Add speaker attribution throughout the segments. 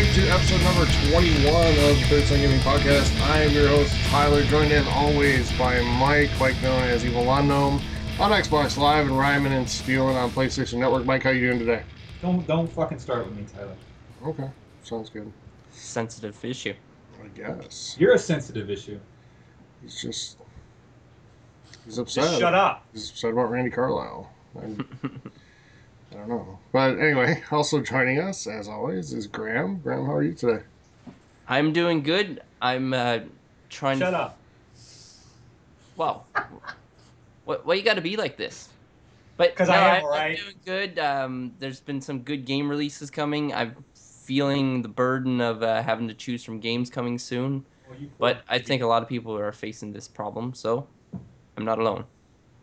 Speaker 1: Welcome everybody to episode number 21 of the Third Sun Gaming Podcast. I am your host, Tyler, joined in always by Mike, Mike known as Evil Lawn Gnome, on Xbox Live, and Ryman and Stealing on PlayStation Network. Mike, how you doing today?
Speaker 2: Don't don't fucking start with me, Tyler.
Speaker 1: Okay, sounds good.
Speaker 3: sensitive issue.
Speaker 1: I guess.
Speaker 2: You're a sensitive issue.
Speaker 1: He's just... He's upset.
Speaker 2: Just shut up.
Speaker 1: He's upset about Randy Carlyle. I, I don't know. But anyway, also joining us, as always, is Graham. Graham, how are you today?
Speaker 3: I'm doing good. I'm uh, trying
Speaker 2: Shut
Speaker 3: to.
Speaker 2: Shut up.
Speaker 3: Wow. what? Why you got to be like this? But
Speaker 2: 'Cause
Speaker 3: no,
Speaker 2: I am,
Speaker 3: I'm
Speaker 2: alright?
Speaker 3: doing good. Um, there's been some good game releases coming. I'm feeling the burden of uh, having to choose from games coming soon.
Speaker 2: Well,
Speaker 3: But I think a lot of people are facing this problem, so I'm not alone.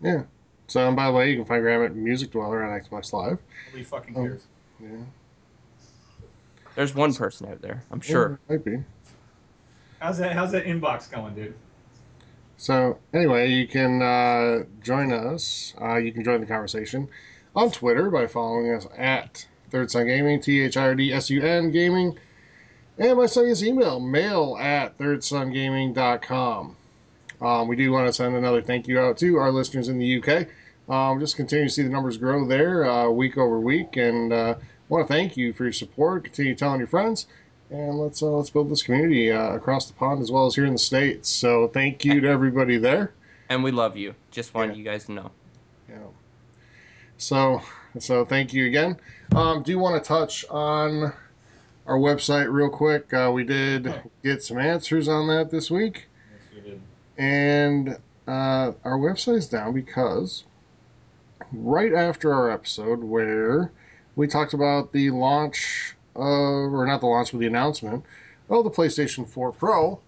Speaker 1: Yeah. So, and by the way, you can find Graham at Music Dweller on Xbox Live.
Speaker 2: Nobody fucking
Speaker 1: Oh.
Speaker 2: cares.
Speaker 1: Yeah.
Speaker 3: There's one person out there, I'm sure.
Speaker 1: Yeah, might be.
Speaker 2: How's that? How's that inbox going, dude?
Speaker 1: So, anyway, you can uh, join us. Uh, you can join the conversation on Twitter by following us at Third Sun Gaming, T H I R D S U N Gaming, and by sending us email, mail at thirdsungaming.com. Um, we do want to send another thank you out to our listeners in the UK. Um, just continue to see the numbers grow there uh, week over week, and uh, want to thank you for your support. Continue telling your friends, and let's uh, let's build this community uh, across the pond as well as here in the states. So thank you to everybody there.
Speaker 3: And we love you. Just wanted
Speaker 1: Yeah.
Speaker 3: you guys to know.
Speaker 1: Yeah. So so thank you again. Um, do you want to touch on our website real quick. Uh, we did get some answers on that this week.
Speaker 2: Yes, we did.
Speaker 1: And uh, our website's down because right after our episode where we talked about the launch of, or not the launch, but the announcement of the PlayStation 4 Pro,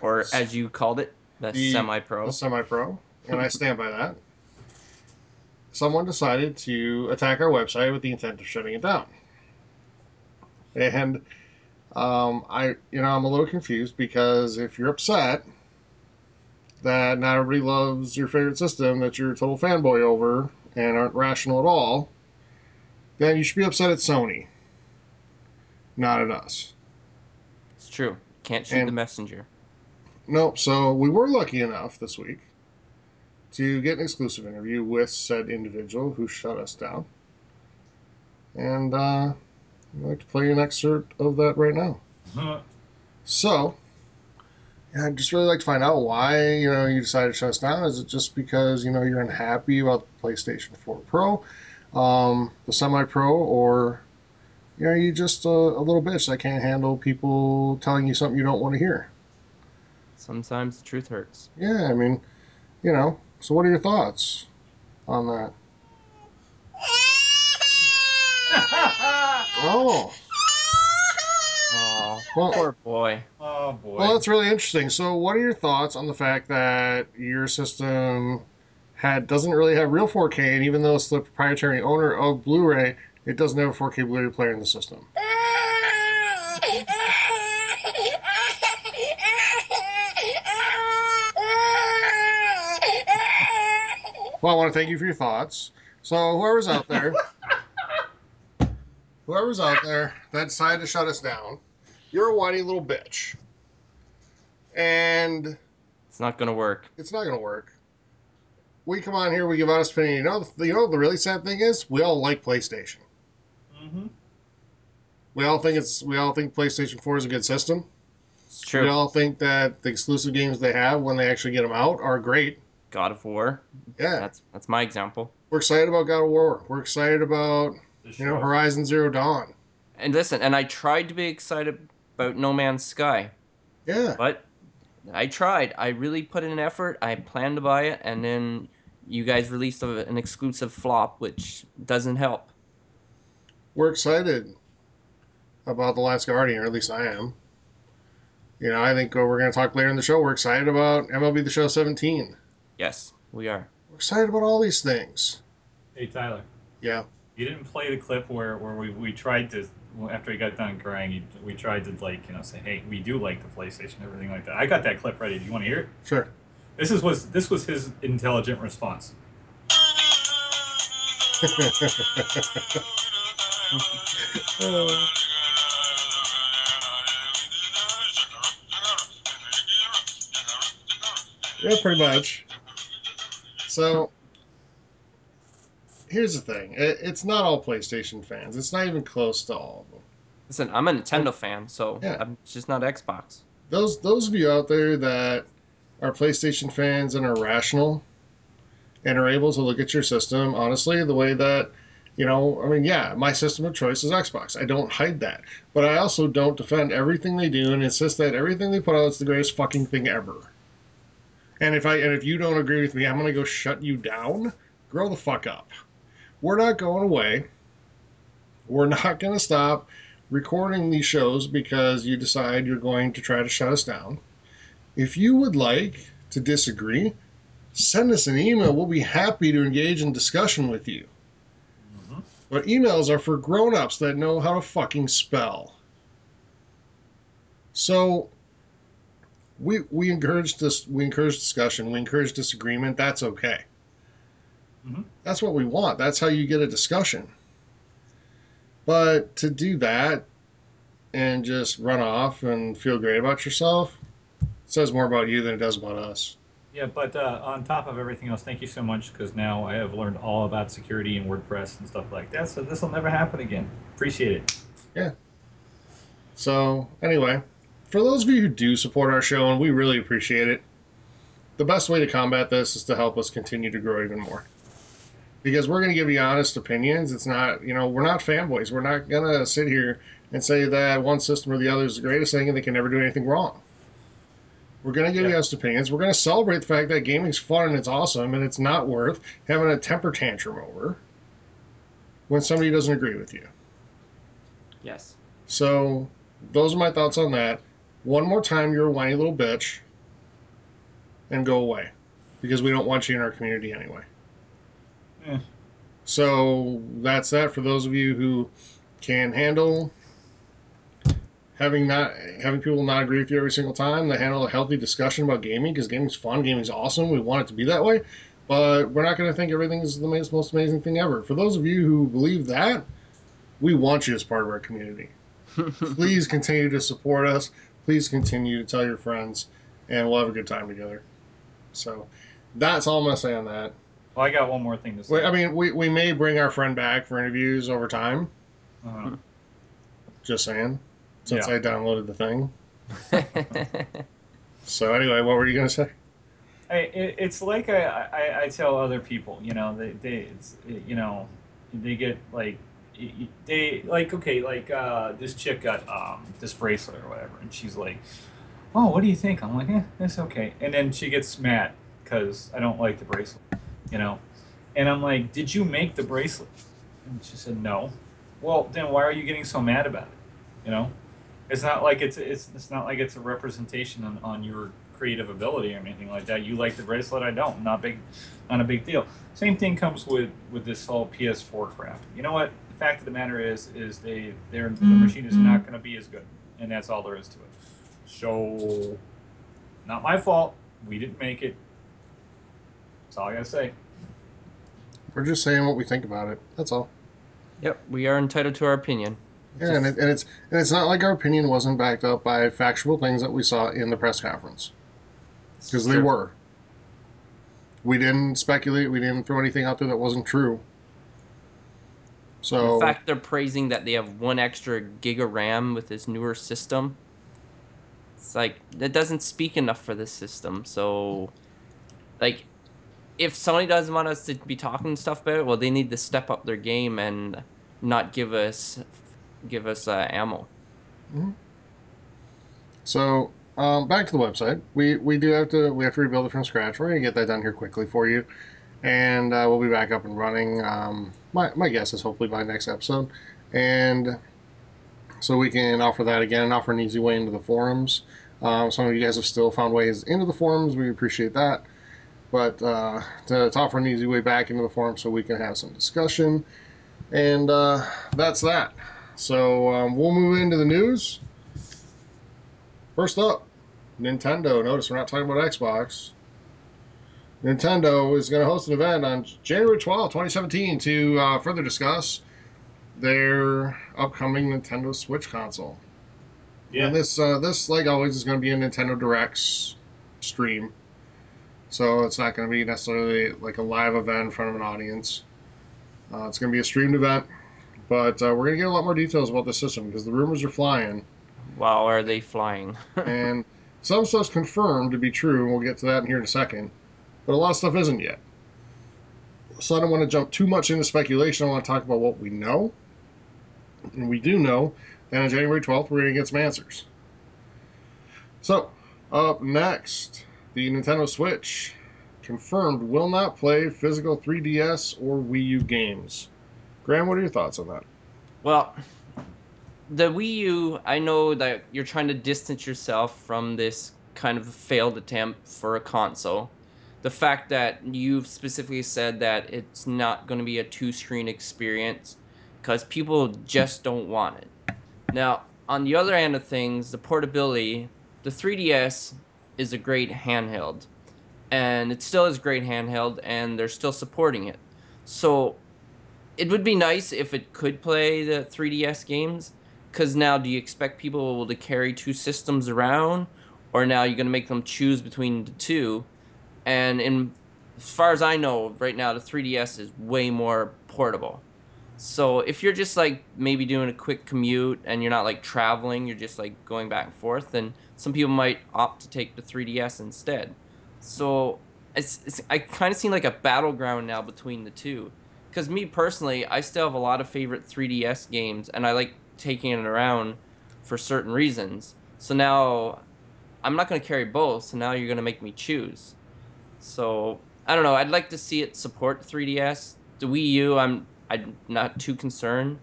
Speaker 3: Or as you called it, the,
Speaker 1: The-
Speaker 3: semi-pro.
Speaker 1: the semi pro, and I stand by that, someone decided to attack our website with the intent of shutting it down. And um, I, you know, I'm a little confused because if you're upset that not everybody loves your favorite system that you're a total fanboy over and aren't rational at all, then you should be upset at Sony, not at us.
Speaker 3: It's true. Can't shoot
Speaker 1: And-
Speaker 3: the messenger.
Speaker 1: Nope. So we were lucky enough this week to get an exclusive interview with said individual who shut us down. And uh, I'd like to play an excerpt of that right now.
Speaker 2: Huh.
Speaker 1: So, yeah, I'd just really like to find out why you know you decided to shut us down. Is it just because you know you're unhappy about the PlayStation 4 Pro, um, the Semi Pro, or you know you just a, a little bitch that can't handle people telling you something you don't want to hear?
Speaker 3: Sometimes the truth hurts.
Speaker 1: Yeah, I mean, you know. So, what are your thoughts on that? Oh, Well-
Speaker 3: poor boy.
Speaker 2: oh boy.
Speaker 1: well, that's really interesting. So, what are your thoughts on the fact that your system had doesn't really have real 4K, and even though it's the proprietary owner of Blu-ray, it doesn't have a 4K Blu-ray player in the system? Well, I want to thank you for your thoughts. So, whoever's out there, whoever's out there that decided to shut us down, you're a whiny little bitch. And
Speaker 3: It's not gonna work.
Speaker 1: it's not going to work. We come on here, we give honest opinion. You know, the, you know, the really sad thing is, we all like PlayStation.
Speaker 2: Mm-hmm.
Speaker 1: We all think it's, we all think PlayStation 4 is a good system.
Speaker 3: It's true.
Speaker 1: We all think that the exclusive games they have when they actually get them out are great.
Speaker 3: God of War.
Speaker 1: Yeah,
Speaker 3: That's that's my example.
Speaker 1: we're excited about God of War. We're excited about you know Horizon Zero Dawn.
Speaker 3: And listen, and I tried to be excited about No Man's Sky,
Speaker 1: Yeah,
Speaker 3: but I tried. I really put in an effort. I planned to buy it, and then you guys released a, an exclusive flop, which doesn't help.
Speaker 1: we're excited about the Last Guardian, or at least I am. You know, I think we're going to talk later in the show. We're excited about MLB The Show 17.
Speaker 3: Yes, we are.
Speaker 1: We're excited about all these things.
Speaker 2: Hey Tyler,
Speaker 1: Yeah.
Speaker 2: You didn't play the clip where, where we, we tried to after he got done crying, we tried to like you know say, hey, we do like the PlayStation, everything like that. I got that clip ready. Do you want to hear it?
Speaker 1: Sure.
Speaker 2: This is was this was his intelligent response.
Speaker 1: Yeah, pretty much. So here's the thing: it, it's not all PlayStation fans. It's not even close to all of them.
Speaker 3: Listen, I'm a Nintendo fan, so
Speaker 1: Yeah.
Speaker 3: I'm just not Xbox.
Speaker 1: Those those of you out there that are PlayStation fans and are rational and are able to look at your system honestly, the way that you know, I mean, yeah, my system of choice is Xbox. I don't hide that, but I also don't defend everything they do and insist that everything they put out is the greatest fucking thing ever. And if I and if you don't agree with me, I'm gonna go shut you down. Grow the fuck up. We're not going away. We're not gonna stop recording these shows because you decide you're going to try to shut us down. If you would like to disagree, send us an email. We'll be happy to engage in discussion with you.
Speaker 2: Mhm.
Speaker 1: But emails are for grown-ups that know how to fucking spell. So we we encourage this we encourage discussion, we encourage disagreement, that's okay.
Speaker 2: Mhm.
Speaker 1: That's what we want. That's how you get a discussion. But to do that and just run off and feel great about yourself says more about you than it does about us.
Speaker 2: Yeah, but uh, on top of everything else, thank you so much because now I have learned all about security and WordPress and stuff like that. So this will never happen again. Appreciate it. Yeah.
Speaker 1: So, anyway, for those of you who do support our show, and we really appreciate it, the best way to combat this is to help us continue to grow even more. Because we're going to give you honest opinions. It's not, you know, we're not fanboys. We're not going to sit here and say that one system or the other is the greatest thing and they can never do anything wrong. We're going to give you honest opinions. We're going to celebrate the fact that gaming's fun and it's awesome and it's not worth having a temper tantrum over when somebody doesn't agree with you.
Speaker 3: Yes.
Speaker 1: So those are my thoughts on that. One more time, you're a whiny little bitch, and go away, because we don't want you in our community anyway.
Speaker 2: Eh.
Speaker 1: So that's that for those of you who can handle having not having people not agree with you every single time. They handle a healthy discussion about gaming because gaming's fun, gaming's awesome. We want it to be that way, but we're not going to think everything is the most, most amazing thing ever. For those of you who believe that, we want you as part of our community please continue to support us. Please continue to tell your friends, and we'll have a good time together. So that's all I'm gonna say on that.
Speaker 2: Well, I got one more thing to say.
Speaker 1: Wait, I mean, we, we may bring our friend back for interviews over time.
Speaker 2: Uh,
Speaker 1: Just saying, since
Speaker 2: Yeah.
Speaker 1: I downloaded the thing. So anyway, what were you gonna say?
Speaker 2: I, it, it's like I, I, I tell other people, you know, they, they it's, you know, they get like, y- y- they like okay, like uh, this chick got um, this bracelet or whatever, and she's like, oh, what do you think? I'm like, eh, it's okay, and then she gets mad because I don't like the bracelet, you know, and I'm like, did you make the bracelet? And she said no. Well, then why are you getting so mad about it? You know, it's not like it's it's it's not like it's a representation on, on your creative ability or anything like that. You like the bracelet, I don't. Not big, not a big deal. Same thing comes with with this whole PS4 crap. You know what? The fact of the matter is, is they their the mm-hmm. machine is not mm-hmm. going to be as good, and that's all there is to it. So, not my fault. We didn't make it. That's all I gotta say.
Speaker 1: We're just saying what we think about it. That's all.
Speaker 3: yep, we are entitled to our opinion.
Speaker 1: Yeah, and, it, and it's and it's not like our opinion wasn't backed up by factual things that we saw in the press conference because they were. We didn't speculate. We didn't throw anything out there that wasn't true. So
Speaker 3: In fact, they're praising that they have one extra gig of RAM with this newer system. It's like that doesn't speak enough for this system. So, like, if Sony doesn't want us to be talking stuff about it, well, they need to step up their game and not give us give us uh, ammo.
Speaker 1: So um, back to the website. We we do have to we have to rebuild it from scratch. We're gonna get that done here quickly for you, and uh, we'll be back up and running. Um, my my guess is hopefully by next episode, and so we can offer that again and offer an easy way into the forums. Um, some of you guys have still found ways into the forums. We appreciate that, but uh, to, to offer an easy way back into the forum so we can have some discussion, and uh, that's that. So um, we'll move into the news. First up, Nintendo. Notice we're not talking about Xbox. Nintendo is going to host an event on January 12, 2017, to uh, further discuss their upcoming Nintendo Switch console.
Speaker 2: Yeah.
Speaker 1: And this, uh, this, like always, is going to be a Nintendo Directs stream. So it's not going to be necessarily like a live event in front of an audience. Uh, it's going to be a streamed event, but uh, we're going to get a lot more details about the system because the rumors are flying,
Speaker 3: Wow, are they flying?
Speaker 1: and some stuff's confirmed to be true, and we'll get to that in here in a second. But a lot of stuff isn't yet. So I don't want to jump too much into speculation. I want to talk about what we know, and we do know that on January 12th we're going to get some answers. So up next, the Nintendo Switch confirmed will not play physical 3DS or Wii U games. Graham, what are your thoughts on that?
Speaker 3: Well, the Wii U, I know that you're trying to distance yourself from this kind of failed attempt for a console. The fact that you've specifically said that it's not going to be a two screen experience because people just don't want it. Now, on the other end of things, the portability, the 3DS is a great handheld. And it still is great handheld, and they're still supporting it. So it would be nice if it could play the 3DS games. Because now, do you expect people to carry two systems around, or now you're gonna make them choose between the two? And in as far as I know, right now the 3DS is way more portable. So if you're just like maybe doing a quick commute and you're not like traveling, you're just like going back and forth, then some people might opt to take the 3DS instead. So it's, it's I kind of seem like a battleground now between the two because me personally, I still have a lot of favorite 3DS games, and I like taking it around for certain reasons. So now, I'm not going to carry both. So now you're going to make me choose. So I don't know. I'd like to see it support 3DS. The Wii U, I'm I'm not too concerned,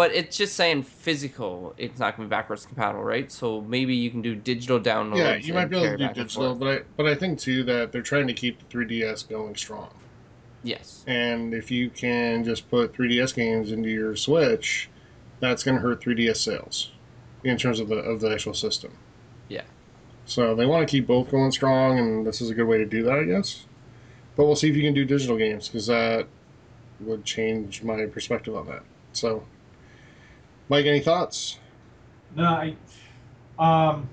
Speaker 3: but it's just saying physical. It's not going to be backwards compatible, right? So maybe you can do digital downloads.
Speaker 1: Yeah, you might be able to do digital, but I but I think too that they're trying to keep the 3DS going strong.
Speaker 3: yes.
Speaker 1: And if you can just put 3DS games into your Switch, that's going to hurt 3DS sales in terms of the of the actual system.
Speaker 3: Yeah.
Speaker 1: So they want to keep both going strong, and this is a good way to do that, I guess. But we'll see if you can do digital games because that would change my perspective on that. So, Mike, any thoughts?
Speaker 2: No, I, um,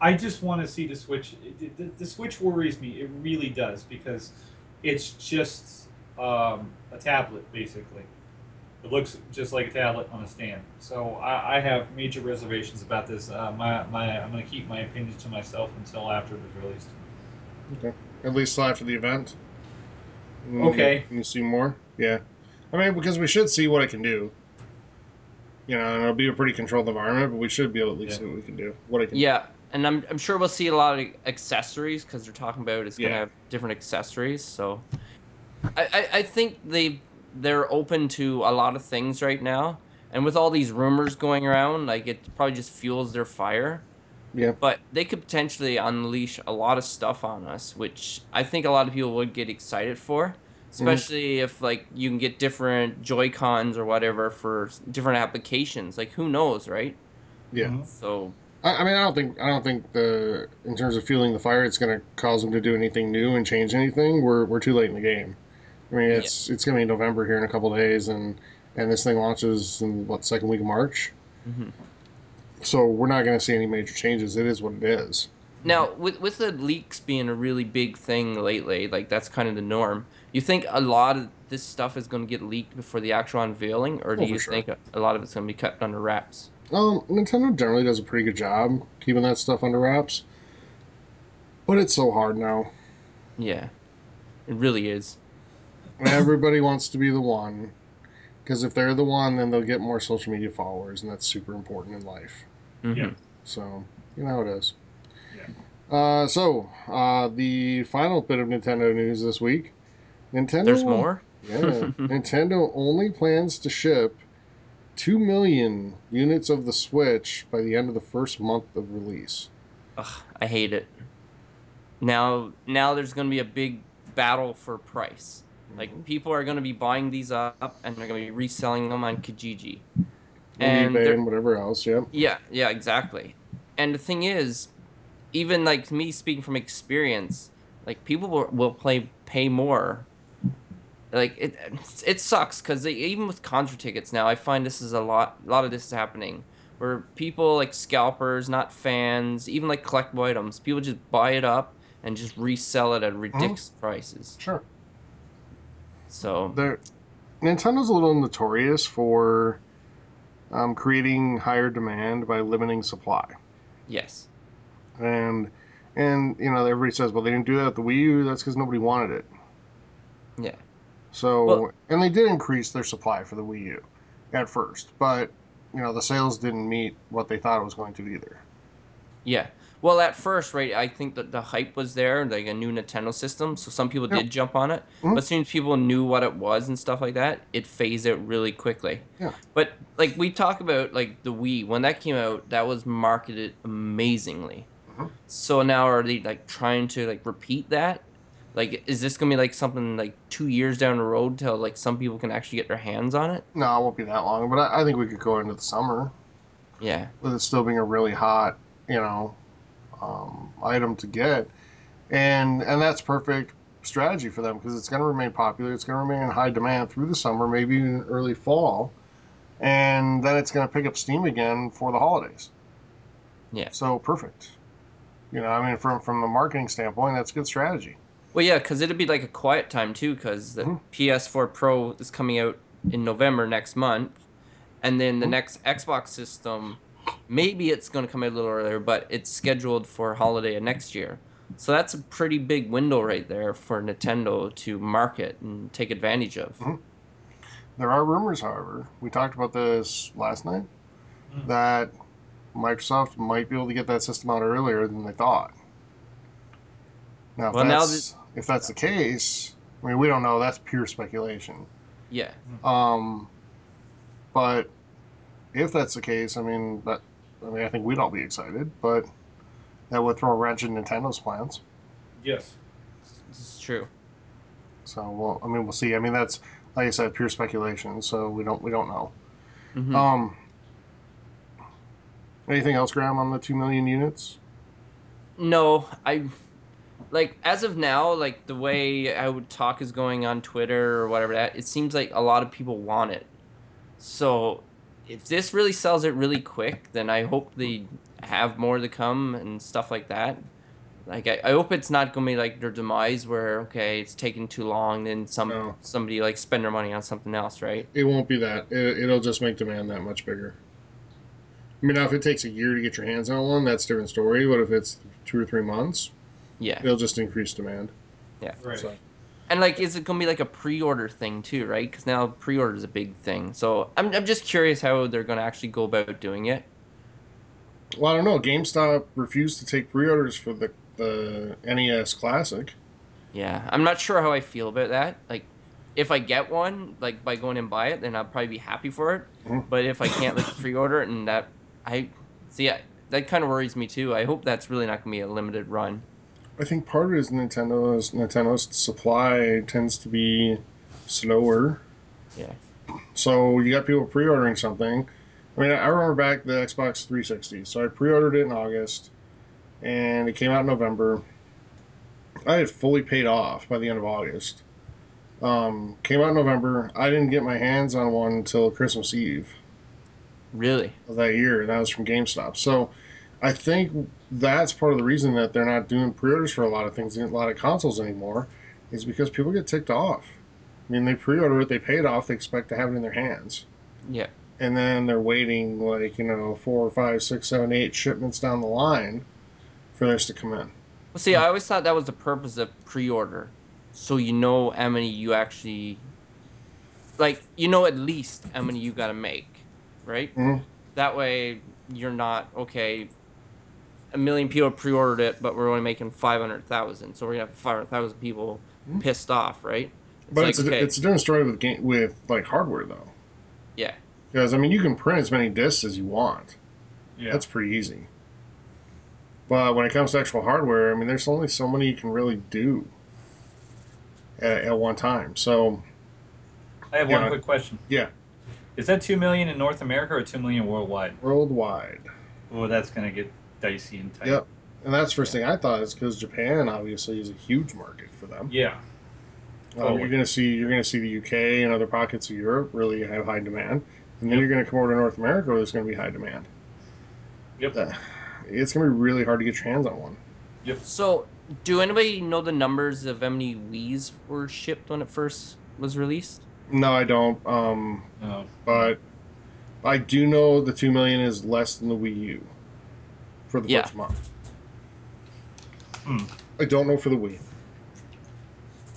Speaker 2: I just want to see the Switch. The, the, the Switch worries me. It really does because it's just um, a tablet basically. It looks just like a tablet on a stand. So I, I have major reservations about this. Uh, my, my, I'm going to keep my opinion to myself until after it is released. Okay.
Speaker 1: At least after the event. Mm,
Speaker 2: Okay.
Speaker 1: Can you see more? Yeah. I mean, because we should see what it can do. You know, and it'll be a pretty controlled environment, but we should be able to at least
Speaker 2: Yeah.
Speaker 1: see what we can do. What it can
Speaker 3: Yeah, and I'm, I'm sure we'll see a lot of accessories because they're talking about it's gonna
Speaker 1: Yeah.
Speaker 3: have different accessories. So, I, I, I think they they're open to a lot of things right now, and with all these rumors going around, like it probably just fuels their fire.
Speaker 1: Yeah.
Speaker 3: But they could potentially unleash a lot of stuff on us, which I think a lot of people would get excited for. Especially if like you can get different Joy Cons or whatever for different applications. Like who knows, right?
Speaker 1: Yeah.
Speaker 2: Mhm.
Speaker 3: So
Speaker 1: I, I mean, I don't think I don't think the in terms of fueling the fire, it's going to cause them to do anything new and change anything. We're we're too late in the game. I mean, it's it's going to be November here in a couple days, and and this thing launches in what second week of March.
Speaker 3: mhm.
Speaker 1: So we're not going to see any major changes. It is what it is.
Speaker 3: Now, with with the leaks being a really big thing lately, like that's kind of the norm. You think a lot of this stuff is going to get leaked before the actual unveiling, or do
Speaker 1: Oh,
Speaker 3: you
Speaker 1: sure.
Speaker 3: think a, a lot of it's going to be kept under wraps?
Speaker 1: Um, Nintendo generally does a pretty good job keeping that stuff under wraps, but it's so hard now.
Speaker 3: Yeah, it really is.
Speaker 1: Everybody wants to be the one, because if they're the one, then they'll get more social media followers, and that's super important in life.
Speaker 3: Mhm.
Speaker 2: Yeah.
Speaker 1: So you know how it is.
Speaker 2: Yeah.
Speaker 1: Uh, so uh, the final bit of Nintendo news this week. Nintendo.
Speaker 3: There's more.
Speaker 1: Yeah, Nintendo only plans to ship two million units of the Switch by the end of the first month of release.
Speaker 3: Ugh, I hate it. Now, now there's going to be a big battle for price. Like mm-hmm. people are going to be buying these up, and they're going to be reselling them on Kijiji.
Speaker 1: and
Speaker 3: and
Speaker 1: eBay and whatever else. Yep.
Speaker 3: Yeah, yeah, exactly. And the thing is, even like me speaking from experience, like people will, will play pay more. Like it, it sucks because even with concert tickets now, I find this is a lot. A lot of this is happening where people like scalpers, not fans, even like collectible items, people just buy it up and just resell it at ridiculous prices.
Speaker 1: Sure.
Speaker 3: So
Speaker 1: They're, Nintendo's a little notorious for um, creating higher demand by limiting supply.
Speaker 3: yes,
Speaker 1: And and you know everybody says, well, they didn't do that with the Wii U. That's because nobody wanted it.
Speaker 3: Yeah.
Speaker 1: So
Speaker 3: Well-
Speaker 1: and they did increase their supply for the Wii U at first, but you know the sales didn't meet what they thought it was going to either.
Speaker 3: yeah. Well, at first, right, I think that the hype was there, like a new Nintendo system, so some people
Speaker 1: Yeah.
Speaker 3: did jump on it.
Speaker 1: Mhm.
Speaker 3: But as soon as people knew what it was and stuff like that, it phased out really quickly.
Speaker 1: Yeah.
Speaker 3: But like we talk about, like the Wii when that came out, that was marketed amazingly.
Speaker 1: Mhm.
Speaker 3: So now are they like trying to like repeat that? Like, is this gonna be like something like two years down the road till like some people can actually get their hands on it?
Speaker 1: No, it won't be that long, but I, I think we could go into the summer
Speaker 3: Yeah.
Speaker 1: with it still being a really hot, you know, um, item to get, and and that's perfect strategy for them because it's going to remain popular. It's going to remain in high demand through the summer, maybe even early fall, and then it's going to pick up steam again for the holidays.
Speaker 3: Yeah.
Speaker 1: So perfect. You know, I mean, from from a marketing standpoint, that's good strategy.
Speaker 3: Well, yeah, because it'd be like a quiet time too, because the
Speaker 1: Mhm.
Speaker 3: PS4 Pro is coming out in November next month, and then the
Speaker 1: Mhm.
Speaker 3: next Xbox system, maybe it's going to come out a little earlier, but it's scheduled for holiday of next year. So that's a pretty big window right there for Nintendo to market and take advantage of.
Speaker 1: Mhm. There are rumors, however, we talked about this last night,
Speaker 2: Mhm.
Speaker 1: that Microsoft might be able to get that system out earlier than they thought. Now, if,
Speaker 3: Well, now
Speaker 1: that's, if that's the case, I mean, we don't know. That's pure speculation.
Speaker 3: Yeah,
Speaker 1: Um, but if that's the case, I mean, that, I mean, I think we'd all be excited, but that would throw a wrench in Nintendo's plans.
Speaker 2: Yes.
Speaker 3: this is true.
Speaker 1: So, well, I mean, we'll see. I mean, that's like I said, pure speculation. So we don't we don't know.
Speaker 3: Mhm.
Speaker 1: Um, anything else, Graham, on the two million units?
Speaker 3: No, I like as of now, like the way I would talk is going on Twitter or whatever that, it seems like a lot of people want it. So if this really sells it really quick, then I hope they have more to come and stuff like that. Like I, I hope it's not gonna be like their demise where okay, it's taking too long, then some
Speaker 1: No.
Speaker 3: somebody like spend their money on something else, right?
Speaker 1: It won't be that. It, it'll just make demand that much bigger. I mean, now if it takes a year to get your hands on one, that's a different story. But if it's two or three months,
Speaker 3: Yeah.
Speaker 1: it'll just increase demand. Yeah.
Speaker 2: Right.
Speaker 1: So,
Speaker 3: And like, is it gonna be like a pre-order thing too, right? Because now pre-order is a big thing. So I'm, I'm just curious how they're gonna actually go about doing it.
Speaker 1: well, I don't know. GameStop refused to take pre-orders for the the NES Classic.
Speaker 3: Yeah, I'm not sure how I feel about that. Like, if I get one, like by going and buy it, then I'll probably be happy for it.
Speaker 1: Mhm.
Speaker 3: But if I can't like pre-order it, and that I see, I, that kind of worries me too. I hope that's really not gonna be a limited run.
Speaker 1: I think part of it is Nintendo's Nintendo's supply tends to be slower.
Speaker 3: Yeah.
Speaker 1: So you got people pre-ordering something. I mean, I remember back the Xbox 360. So I pre-ordered it in August, and it came out in November. I had fully paid off by the end of August. Um, came out in November. I didn't get my hands on one until Christmas Eve
Speaker 3: Really?
Speaker 1: of that year. and That was from GameStop. So I think that's part of the reason that they're not doing pre-orders for a lot of things, a lot of consoles anymore, is because people get ticked off. I mean, they pre-order it, they pay it off, they expect to have it in their hands,
Speaker 3: Yeah.
Speaker 1: and then they're waiting like you know four, five, six, seven, eight shipments down the line for this to come in.
Speaker 3: Well, see, I always thought that was the purpose of pre-order, so you know how many you actually, like, you know at least how many you gotta make, right?
Speaker 1: Mhm.
Speaker 3: That way, you're not okay. A million people pre-ordered it, but we're only making five hundred thousand, so we're gonna have five hundred thousand people
Speaker 1: Mhm.
Speaker 3: pissed off, right?
Speaker 1: But
Speaker 3: like,
Speaker 1: it's a,
Speaker 3: okay.
Speaker 1: it's a different story with game with like hardware though.
Speaker 3: Yeah.
Speaker 1: Because I mean, you can print as many discs as you want.
Speaker 2: Yeah.
Speaker 1: That's pretty easy. But when it comes to actual hardware, I mean, there's only so many you can really do at, at one time. So,
Speaker 2: I have
Speaker 1: Yeah.
Speaker 2: one quick question.
Speaker 1: Yeah.
Speaker 2: Is that two million in North America or two million worldwide?
Speaker 1: worldwide.
Speaker 2: Oh, that's gonna get dicey and tight.
Speaker 1: Yep. And that's the first thing I thought is because Japan obviously is a huge market for them.
Speaker 2: Yeah.
Speaker 1: Um,
Speaker 2: Totally.
Speaker 1: you're going to see you're going to see the UK and other pockets of Europe really have high demand, and then
Speaker 2: Yep.
Speaker 1: you're going to come over to North America where there's going to be high demand.
Speaker 2: Yep.
Speaker 1: Uh, It's going to be really hard to get your hands on one. Yep.
Speaker 3: So Do anybody know the numbers of how many Wii's were shipped when it first was released?
Speaker 1: No, I don't. Um,
Speaker 2: No.
Speaker 1: but I do know the two million is less than the Wii U for the
Speaker 3: Yeah.
Speaker 1: first month.
Speaker 2: Hmm.
Speaker 1: I don't know for the Wii,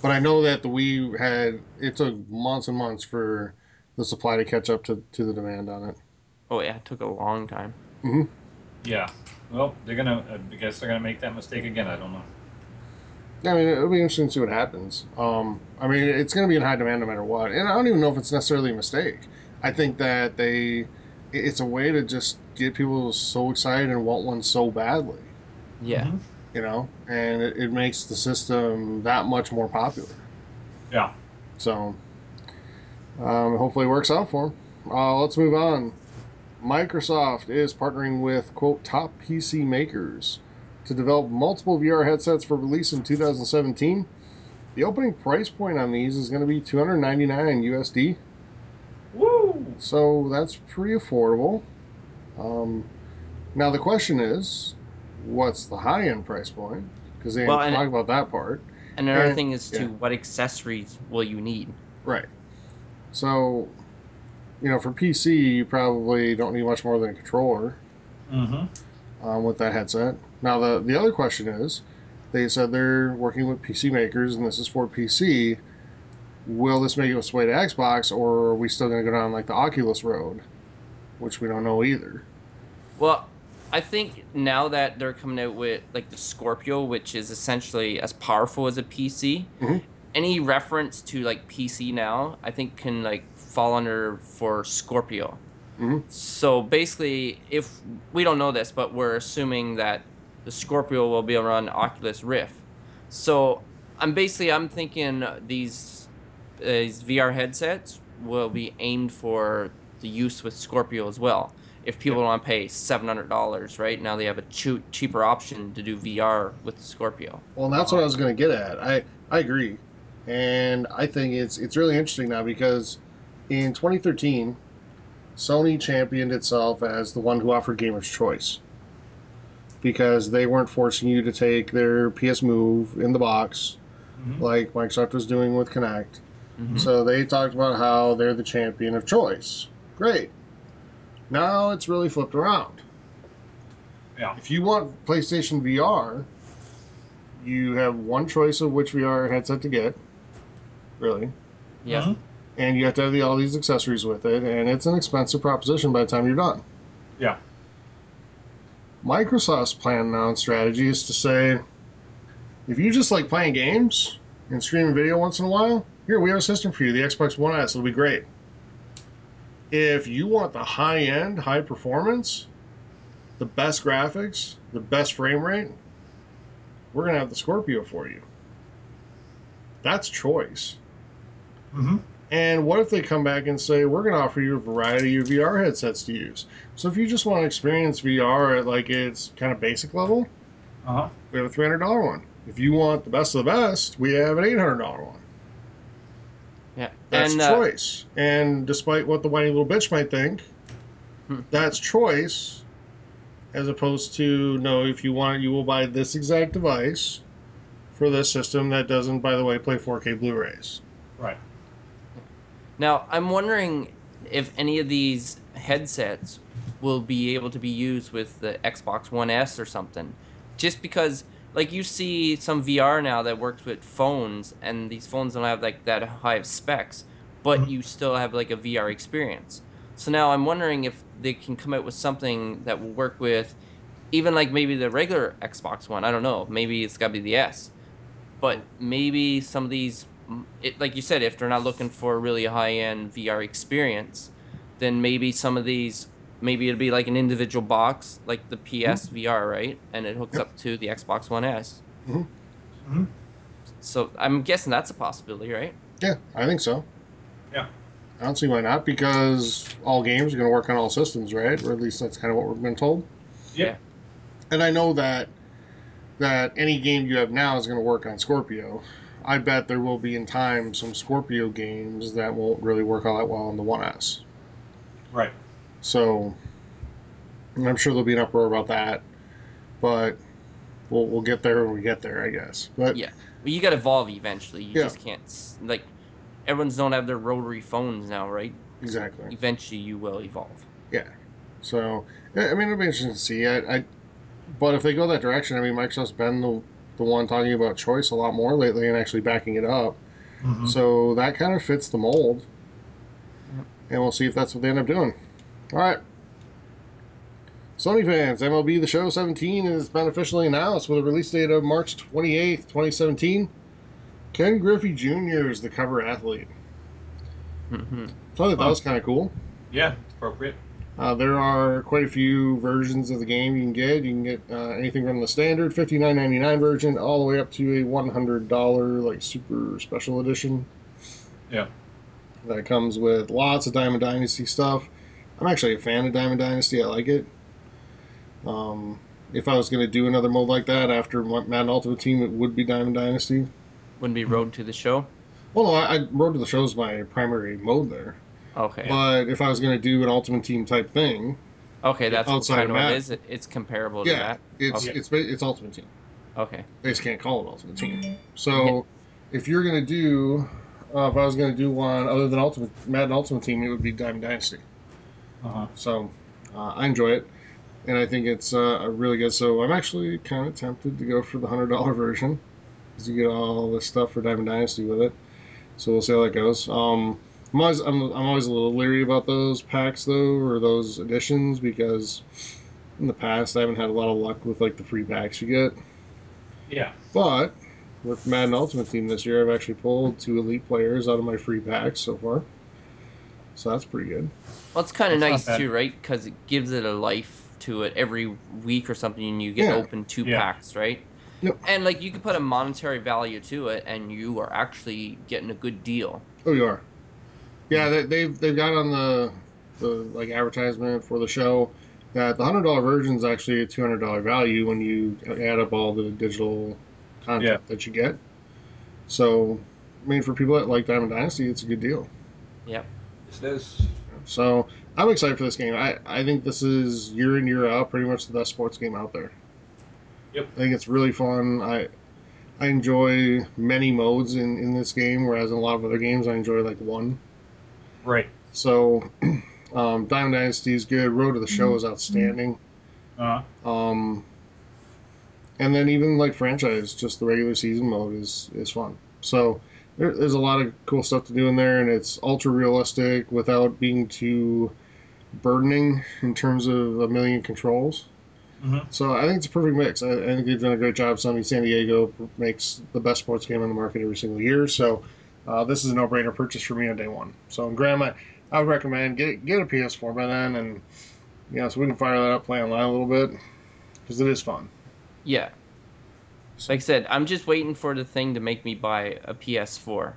Speaker 1: but I know that the Wii had it took months and months for the supply to catch up to, to the demand on it.
Speaker 3: Oh yeah, it took a long time. Mhm.
Speaker 2: Yeah. Well, they're gonna. I guess they're gonna make that mistake again. I don't know.
Speaker 1: I mean, it'll be interesting to see what happens. Um, I mean, it's going to be in high demand no matter what, and I don't even know if it's necessarily a mistake. I think that they, it's a way to just get people so excited and want one so badly,
Speaker 3: Yeah.
Speaker 2: Mhm.
Speaker 1: you know, and it, it makes the system that much more popular.
Speaker 2: Yeah.
Speaker 1: So, um, hopefully, it works out for them. Uh, let's move on. Microsoft is partnering with quote top PC makers to develop multiple VR headsets for release in 2017. The opening price point on these is going to be 299 USD,
Speaker 2: Woo!
Speaker 1: so that's pretty affordable. Um, now the question is, what's the high end price point? Because they didn't talk about that part.
Speaker 3: And another
Speaker 1: And-
Speaker 3: thing is
Speaker 1: yeah.
Speaker 3: to what accessories will you need?
Speaker 1: Right. So, you know, for PC, you probably don't need much more than a controller
Speaker 2: Mm-hmm.
Speaker 1: um, with that headset. Now, the the other question is, they said they're working with PC makers, and this is for PC. Will this make its way to Xbox, or are we still going to go down like the Oculus road, which we don't know either?
Speaker 3: Well, I think now that they're coming out with like the Scorpio, which is essentially as powerful as a PC,
Speaker 1: Mhm.
Speaker 3: any reference to like PC now, I think can like fall under for Scorpio.
Speaker 1: Mhm.
Speaker 3: So basically, if we don't know this, but we're assuming that the Scorpio will be around Oculus Rift. So I'm basically I'm thinking these these VR headsets will be aimed for the use with Scorpio as well. If people want to pay seven hundred dollars, right now they have a choo- cheaper option to do VR with the Scorpio.
Speaker 1: Well, that's what I was going to get at. I I agree, and I think it's it's really interesting now because in 2013, Sony championed itself as the one who offered gamers choice because they weren't forcing you to take their PS Move in the box
Speaker 2: Mhm.
Speaker 1: like Microsoft was doing with Kinect.
Speaker 3: Mhm.
Speaker 1: So they talked about how they're the champion of choice. Great. Now it's really flipped around.
Speaker 2: Yeah.
Speaker 1: If you want PlayStation VR, you have one choice of which VR headset to get. Really.
Speaker 3: Yeah.
Speaker 2: Mhm.
Speaker 1: And you have to have the, all these accessories with it, and it's an expensive proposition by the time you're done.
Speaker 2: Yeah.
Speaker 1: Microsoft's plan now and strategy is to say if you just like playing games and streaming video once in a while, here we have a system for you, the Xbox One S. It'll be great. If you want the high end, high performance, the best graphics, the best frame rate, we're going to have the Scorpio for you. That's choice.
Speaker 2: Mhm.
Speaker 1: And what if they come back and say, we're going to offer you a variety of VR headsets to use? So if you just want to experience VR at like its kind of basic level,
Speaker 2: Uh-huh.
Speaker 1: we have a $300 one. If you want the best of the best, we have an $800 one.
Speaker 3: Yeah.
Speaker 1: That's
Speaker 3: and uh,
Speaker 1: choice. And despite what the whiny little bitch might think,
Speaker 3: Hmm.
Speaker 1: that's choice. As opposed to, no, if you want it, you will buy this exact device for this system that doesn't, by the way, play 4K Blu rays.
Speaker 2: Right.
Speaker 3: Now, I'm wondering if any of these headsets will be able to be used with the Xbox One S or something. Just because, like, you see some VR now that works with phones, and these phones don't have, like, that high of specs, but
Speaker 2: Mhm.
Speaker 3: you still have, like, a VR experience. So now I'm wondering if they can come out with something that will work with even, like, maybe the regular Xbox One. I don't know. Maybe it's got to be the S. But maybe some of these it, like you said, if they're not looking for a really high end VR experience, then maybe some of these, maybe it'll be like an individual box, like the PS VR, right? And it hooks
Speaker 1: Yep.
Speaker 3: up to the Xbox One S.
Speaker 2: Mhm.
Speaker 3: So I'm guessing that's a possibility, right?
Speaker 1: Yeah, I think so.
Speaker 2: Yeah.
Speaker 1: I don't see why not because all games are going to work on all systems, right? Or at least that's kind of what we've been told.
Speaker 2: Yeah.
Speaker 1: And I know that that any game you have now is going to work on Scorpio. I bet there will be in time some Scorpio games that won't really work all that well on the 1S.
Speaker 2: Right.
Speaker 1: So I'm sure there'll be an uproar about that. But we'll we'll get there when we get there, I guess. But
Speaker 3: Yeah. Well, you got to evolve eventually. You
Speaker 1: Yeah.
Speaker 3: just can't like everyone's don't have their rotary phones now, right?
Speaker 1: exactly.
Speaker 3: Eventually, you will evolve. Yeah.
Speaker 1: So yeah, I mean, it'll be interesting to see. I, I but if they go that direction, I mean, Microsoft's been the the one talking about choice a lot more lately and actually backing it up.
Speaker 2: Mhm.
Speaker 1: So that kind of fits the mold.
Speaker 3: Yep.
Speaker 1: And we'll see if that's what they end up doing. All right. Sony fans, MLB The Show 17 has been officially announced with a release date of March 28th, 2017. Ken Griffey Jr. is the cover athlete.
Speaker 3: hmm
Speaker 1: So I thought that was kind of cool.
Speaker 2: Yeah, it's appropriate.
Speaker 1: Uh, there are quite a few versions of the game you can get. You can get uh, anything from the standard $59.99 version all the way up to a $100 like super special edition.
Speaker 2: Yeah.
Speaker 1: That comes with lots of Diamond Dynasty stuff. I'm actually a fan of Diamond Dynasty. I like it. Um, if I was going to do another mode like that after Madden Ultimate Team, it would be Diamond Dynasty.
Speaker 3: Wouldn't be Road to the Show.
Speaker 1: Well, no, I, I Road to the Show is my primary mode there.
Speaker 3: Okay.
Speaker 1: But if I was going to do an Ultimate Team type thing,
Speaker 3: Okay, that's
Speaker 1: outside
Speaker 3: kind
Speaker 1: of
Speaker 3: of what
Speaker 1: Matt.
Speaker 3: it is. It's comparable to
Speaker 1: yeah,
Speaker 3: that.
Speaker 1: it's
Speaker 3: Okay.
Speaker 1: it's it's Ultimate Team.
Speaker 3: Okay.
Speaker 1: They just can't call it Ultimate Team. So if you're gonna do, uh, if I was gonna do one other than Ultimate Madden Ultimate Team, it would be Diamond Dynasty.
Speaker 2: Uh-huh.
Speaker 1: So uh, I enjoy it, and I think it's uh, a really good. So I'm actually kind of tempted to go for the hundred dollar version, because you get all this stuff for Diamond Dynasty with it. So we'll see how that goes. Um, I'm always I'm, I'm always a little leery about those packs though, or those editions, because in the past I haven't had a lot of luck with like the free packs you get.
Speaker 2: Yeah.
Speaker 1: But with Madden Ultimate Team this year, I've actually pulled two elite players out of my free packs so far. So that's pretty good.
Speaker 3: Well, it's kind of nice too, right? Because it gives it a life to it every week or something, and you get
Speaker 1: Yeah.
Speaker 3: open two
Speaker 2: Yeah.
Speaker 3: packs, right?
Speaker 1: Yep.
Speaker 3: And like you can put a monetary value to it, and you are actually getting a good deal.
Speaker 1: Oh, you are. Yeah, mm. they, they've they've got on the the like advertisement for the show that the hundred dollar version is actually a two hundred dollar value when you add up all the digital content
Speaker 2: Yeah.
Speaker 1: that you get. So, I mean, for people that like Diamond Dynasty, it's a good deal.
Speaker 3: Yep.
Speaker 2: Yes, it is.
Speaker 1: So I'm excited for this game. I, I think this is year in year out pretty much the best sports game out there.
Speaker 2: Yep.
Speaker 1: I think it's really fun. I I enjoy many modes in, in this game, whereas in a lot of other games I enjoy like one.
Speaker 2: Right.
Speaker 1: So um, Diamond Dynasty is good. Road to the Show is outstanding.
Speaker 2: Uh-huh.
Speaker 1: Um, and then even like franchise, just the regular season mode is is fun. So there, there's a lot of cool stuff to do in there, and it's ultra realistic without being too burdening in terms of a million controls.
Speaker 2: Mhm.
Speaker 1: So I think it's a perfect mix. I, I think they've done a great job. Sony San Diego makes the best sports game on the market every single year. So uh, this is a no-brainer purchase for me on day one. So Graham, I, I would recommend get get a PS4 by then, and you know, so we can fire that up, play online a little bit, because it is fun.
Speaker 3: Yeah. Like I said, I'm just waiting for the thing to make me buy a PS4.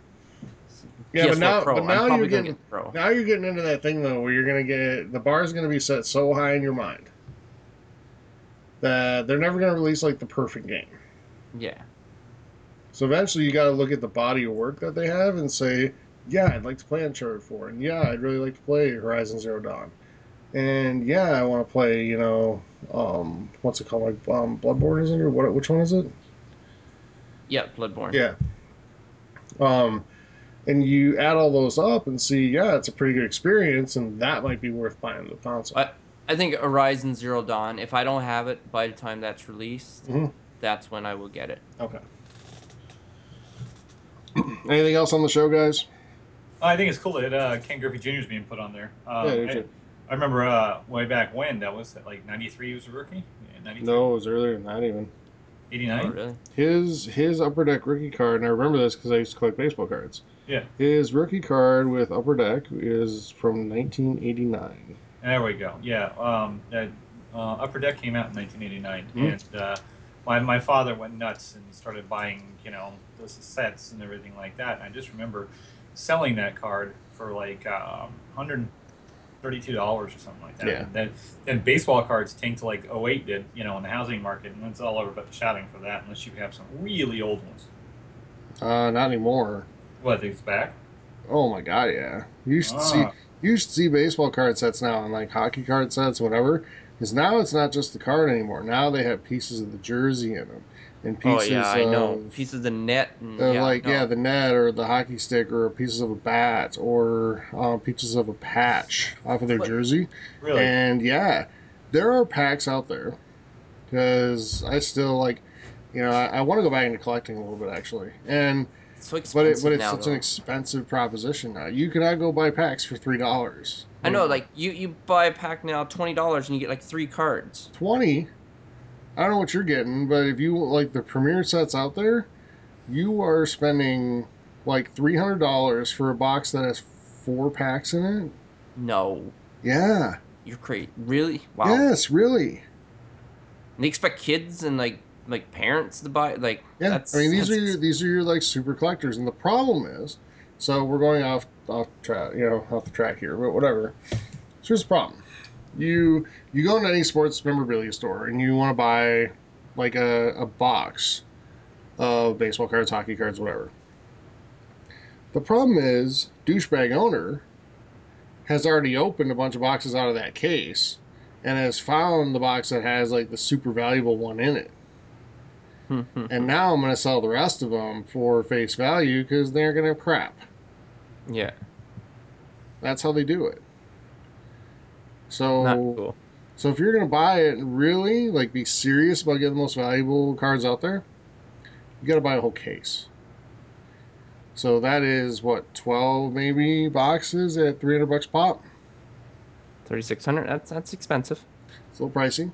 Speaker 1: Yeah, but
Speaker 3: PS4
Speaker 1: now-
Speaker 3: Pro.
Speaker 1: but now you're getting-
Speaker 3: get Pro.
Speaker 1: Now you're getting into that thing though, where you're gonna get the bar is gonna be set so high in your mind that they're never gonna release like the perfect game.
Speaker 3: Yeah.
Speaker 1: So eventually, you got to look at the body of work that they have and say, yeah, I'd like to play Uncharted 4, and yeah, I'd really like to play Horizon Zero Dawn, and yeah, I want to play, you know, um, what's it called, like um, Bloodborne, isn't it? Or what? Which one is it?
Speaker 3: Yeah, Bloodborne.
Speaker 1: Yeah. Um, and you add all those up and see, yeah, it's a pretty good experience, and that might be worth buying the console.
Speaker 3: I- I think Horizon Zero Dawn, if I don't have it by the time that's released,
Speaker 1: Mhm.
Speaker 3: that's when I will get it.
Speaker 1: Okay. Anything else on the show, guys?
Speaker 2: I think it's cool that uh, Ken Griffey Jr. is being put on there. Um,
Speaker 1: Yeah, I do
Speaker 2: I, remember uh, way back when that was like '93. He was a rookie. Yeah,
Speaker 1: No, it was earlier than that even.
Speaker 3: Oh,
Speaker 2: '89.
Speaker 3: really?
Speaker 1: His his upper deck rookie card, and I remember this because I used to collect baseball cards.
Speaker 2: Yeah.
Speaker 1: His rookie card with upper deck is from 1989.
Speaker 2: There we go. Yeah. Um, that uh, Upper Deck came out in 1989,
Speaker 1: Mhm.
Speaker 2: and uh, my my father went nuts and started buying you know those sets and everything like that. And I just remember selling that card for like um, 132 dollars or something like that.
Speaker 1: Yeah.
Speaker 2: And then then baseball cards tanked to like 08 did you know in the housing market, and it's all over but the shouting for that unless you have some really old ones.
Speaker 1: Uh, not anymore.
Speaker 2: What it's back?
Speaker 1: Oh my god, yeah. You should see
Speaker 2: Ah.
Speaker 1: you should see baseball card sets now and like hockey card sets, whatever. Because now it's not just the card anymore. Now they have pieces of the jersey in them, and
Speaker 3: Oh
Speaker 1: pieces
Speaker 3: yeah, I
Speaker 1: of,
Speaker 3: know. Pieces of the net and
Speaker 1: of
Speaker 3: yeah,
Speaker 1: like
Speaker 3: no.
Speaker 1: yeah, the net or the hockey stick or pieces of a bat or uh, pieces of a patch off of their
Speaker 2: What?
Speaker 1: jersey.
Speaker 2: Really?
Speaker 1: And yeah, there are packs out there because I still like, you know, I, I want to go back into collecting a little bit actually, and
Speaker 3: It's so
Speaker 1: but it but it's
Speaker 3: now.
Speaker 1: such
Speaker 3: though.
Speaker 1: an expensive proposition now. You cannot go buy packs for three dollars.
Speaker 3: I know, like you you buy a pack now, twenty dollars, and you get like three cards.
Speaker 1: twenty. I don't know what you're getting, but if you like the premier sets out there, you are spending like three hundred dollars for a box that has four packs in it.
Speaker 3: No,
Speaker 1: Yeah.
Speaker 3: you're crazy. Really? Wow.
Speaker 1: Yes, really.
Speaker 3: And they expect kids and like like parents to buy like
Speaker 1: Yeah,
Speaker 3: That's,
Speaker 1: I mean these are your, these are your like super collectors, and the problem is, so we're going off off track, you know, off the track here, but whatever. So here's the problem: you you go into any sports memorabilia store and you want to buy like a, a box of baseball cards, hockey cards, whatever. The problem is, douchebag owner has already opened a bunch of boxes out of that case and has found the box that has like the super valuable one in it hmm. and now I'm going to sell the rest of them for face value because they're going to crap.
Speaker 3: yeah,
Speaker 1: That's how they do it. So,
Speaker 3: not cool.
Speaker 1: so if you're going to buy it and really like be serious about getting the most valuable cards out there, you got to buy a whole case. So that is what 12 maybe boxes at 300 bucks pop.
Speaker 3: Thirty six hundred. That's that's expensive.
Speaker 1: It's a little pricey.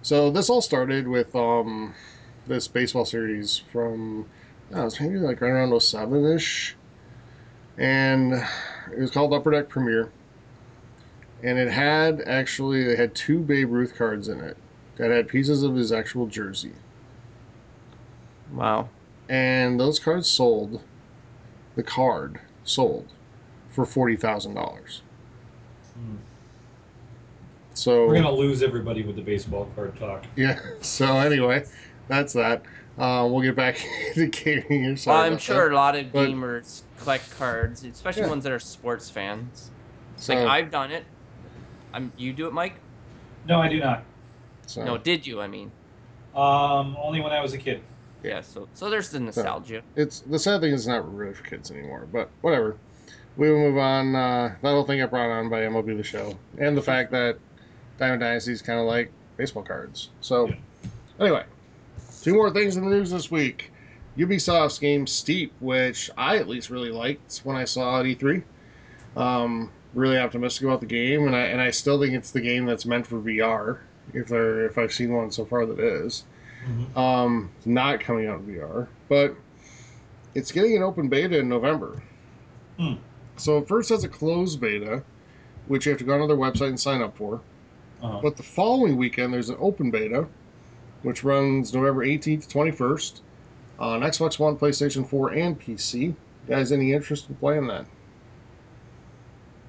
Speaker 1: So this all started with um, this baseball series from know, it's maybe like right around 07 ish, and it was called Upper Deck Premier. And it had actually they had two Babe Ruth cards in it that had pieces of his actual jersey,
Speaker 3: Wow.
Speaker 1: and those cards sold. The card sold for forty thousand dollars.
Speaker 2: Hmm.
Speaker 1: So
Speaker 2: We're gonna lose everybody with the baseball card talk.
Speaker 1: Yeah. So anyway, that's that. Uh, we'll get back to gaming here. Sorry
Speaker 3: I'm
Speaker 1: about
Speaker 3: sure a lot of
Speaker 1: But-
Speaker 3: gamers collect cards, especially
Speaker 1: Yeah.
Speaker 3: ones that are sports fans. It's
Speaker 1: So,
Speaker 3: like I've done it. I'm. You do it, Mike?
Speaker 2: No, I do not.
Speaker 1: so,
Speaker 3: No, did you? I mean,
Speaker 2: Um, only when I was a kid.
Speaker 3: yeah. So so there's the nostalgia.
Speaker 1: it's the sad thing is not really for kids anymore. But whatever. We will move on. Uh, that whole thing got brought on by MLB the Show, and the fact that Diamond Dynasty is kind of like baseball cards. So
Speaker 2: Yeah.
Speaker 1: anyway, two more things in the news this week. Ubisoft's game Steep, which I at least really liked when I saw at E3. Um, really optimistic about the game, and I and I still think it's the game that's meant for VR. If there, if I've seen one so far that is, um, it's not coming out in VR, but it's getting an open beta in November.
Speaker 2: Hmm.
Speaker 1: So it first has a closed beta, which you have to go on their website and sign up for.
Speaker 2: Uh-huh.
Speaker 1: But the following weekend, there's an open beta, which runs November 18th to 21st on Xbox One, PlayStation 4, and PC. You guys, any interest in playing that?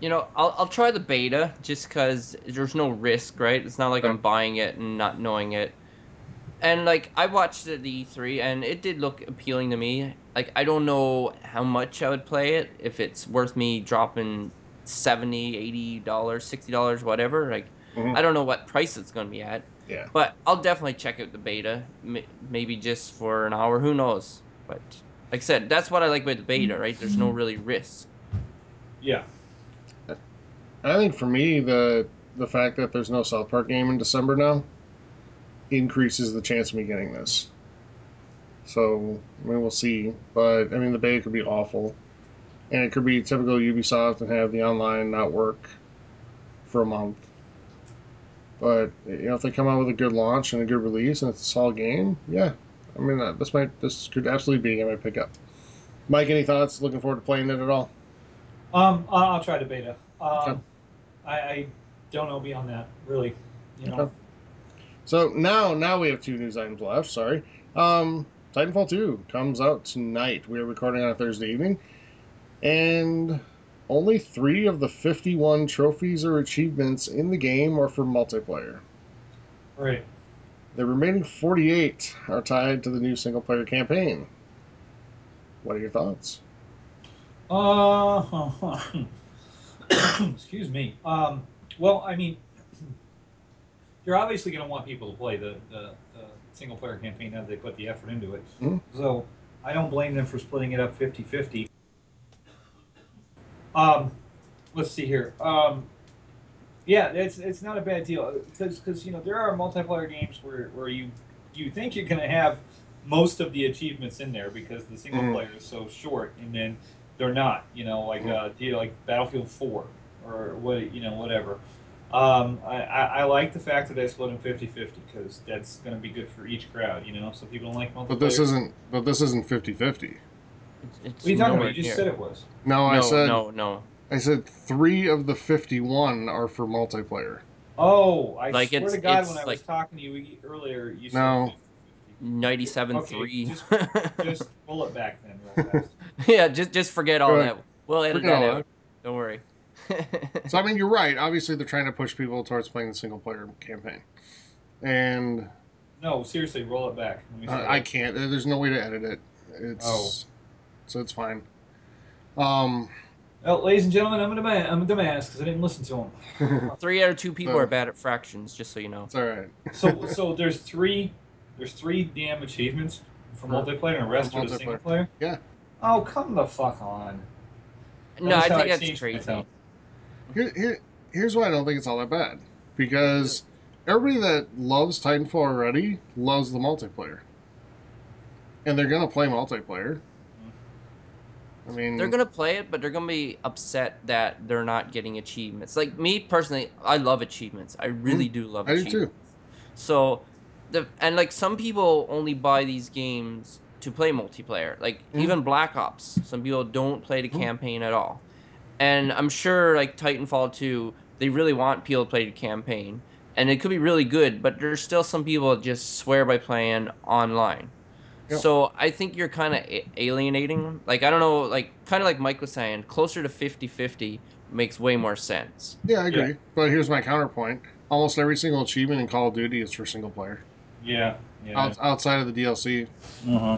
Speaker 3: You know, I'll I'll try the beta just because there's no risk, right? It's not like I'm buying it and not knowing it. And like I watched it at the E3 and it did look appealing to me. Like I don't know how much I would play it if it's worth me dropping 70 80 dollars 60 dollars whatever like
Speaker 1: Mhm.
Speaker 3: i don't know what price it's going to be at
Speaker 1: Yeah.
Speaker 3: but i'll definitely check out the beta maybe just for an hour who knows but like i said that's what i like about the beta right there's no really risk
Speaker 2: Yeah.
Speaker 1: I think for me, the the fact that there's no South Park game in December now increases the chance of me getting this. So I mean, we'll see. But I mean, the beta could be awful, and it could be typical Ubisoft and have the online not work for a month. But you know, if they come out with a good launch and a good release and it's a solid game, yeah, I mean, uh, this might this could absolutely be a game I pick up. Mike, any thoughts? Looking forward to playing it at all?
Speaker 2: Um, I'll try the beta. Um,
Speaker 1: Okay.
Speaker 2: I, I don't know beyond that, really. You know.
Speaker 1: Okay. So now, now we have two news items left. Sorry. Um, Titanfall 2 comes out tonight. We are recording on a Thursday evening, and only three of the 51 trophies or achievements in the game are for multiplayer.
Speaker 2: Right.
Speaker 1: The remaining 48 are tied to the new single-player campaign. What are your thoughts?
Speaker 2: Uh, excuse me. Um, well, I mean, you're obviously going to want people to play the, the, the single player campaign now they put the effort into it.
Speaker 1: Mhm.
Speaker 2: So I don't blame them for splitting it up 50 50. Um, let's see here. Um, yeah, it's it's not a bad deal because you know there are multiplayer games where, where you you think you're going to have most of the achievements in there because the single
Speaker 1: Mhm.
Speaker 2: player is so short, and then they're not. You know, like
Speaker 1: Mhm.
Speaker 2: uh, deal like Battlefield 4 or what you know whatever. Um, I, I, I like the fact that they split them 50-50 because that's going to be good for each crowd. You know, so people don't like multiplayer.
Speaker 1: But this isn't. But this isn't 50-50.
Speaker 3: It's, it's
Speaker 2: What are you talking about? You just
Speaker 3: near.
Speaker 2: said it was.
Speaker 1: No, I
Speaker 3: no,
Speaker 1: said.
Speaker 3: no, no.
Speaker 1: I said three of the 51 are for multiplayer.
Speaker 2: Oh, I
Speaker 3: Like,
Speaker 2: swear
Speaker 3: it's-
Speaker 2: to God,
Speaker 3: it's
Speaker 2: when I was talking to you earlier, you said
Speaker 1: No.
Speaker 2: 50-50.
Speaker 3: Ninety-seven
Speaker 2: Okay,
Speaker 3: three.
Speaker 2: just- Just roll it back then, real fast.
Speaker 3: yeah, just just forget all that. We'll edit
Speaker 1: Forget
Speaker 3: that
Speaker 1: all
Speaker 3: out. Don't worry.
Speaker 1: So I mean, you're right. Obviously, they're trying to push people towards playing the single player campaign, and
Speaker 2: No, seriously, roll it back. Let me
Speaker 1: uh. I can't. There's no way to edit it. It's
Speaker 2: Oh.
Speaker 1: so it's fine. Um,
Speaker 2: Well, ladies and gentlemen, I'm a dumbass. I'm a dumbass because I didn't listen to him.
Speaker 3: Three out of two people
Speaker 1: Oh.
Speaker 3: are bad at fractions, just so you know.
Speaker 1: it's all right.
Speaker 2: So, so there's three, there's three damn achievements for
Speaker 1: For-
Speaker 2: multiplayer, and the rest
Speaker 1: for
Speaker 2: are the single player.
Speaker 1: Yeah.
Speaker 2: Oh, come the fuck on.
Speaker 3: No,
Speaker 2: Notice
Speaker 3: I think
Speaker 2: it
Speaker 3: that's
Speaker 2: changed
Speaker 3: crazy.
Speaker 2: myself.
Speaker 1: Here, here, here's why I don't think it's all that bad. Because everybody that loves Titanfall already loves the multiplayer, and they're gonna play multiplayer. I mean,
Speaker 3: They're gonna play it, but they're gonna be upset that they're not getting achievements. Like me personally, I love achievements. I really mm-hmm. do love.
Speaker 1: I do
Speaker 3: achievements.
Speaker 1: too.
Speaker 3: So, the and like some people only buy these games to play multiplayer. Like
Speaker 1: Mhm.
Speaker 3: even Black Ops, some people don't play the
Speaker 1: Mhm.
Speaker 3: campaign at all. And I'm sure like Titanfall 2, they really want people to play the campaign, and it could be really good. But there's still some people that just swear by playing online.
Speaker 1: Yep.
Speaker 3: So I think you're kind of alienating. Like I don't know, like kind of like Mike was saying, closer to 50-50 makes way more sense.
Speaker 1: yeah, I agree.
Speaker 2: Yeah.
Speaker 1: But here's my counterpoint: almost every single achievement in Call of Duty is for single player.
Speaker 2: Yeah. Yeah.
Speaker 1: Outside of the DLC.
Speaker 2: uh-huh.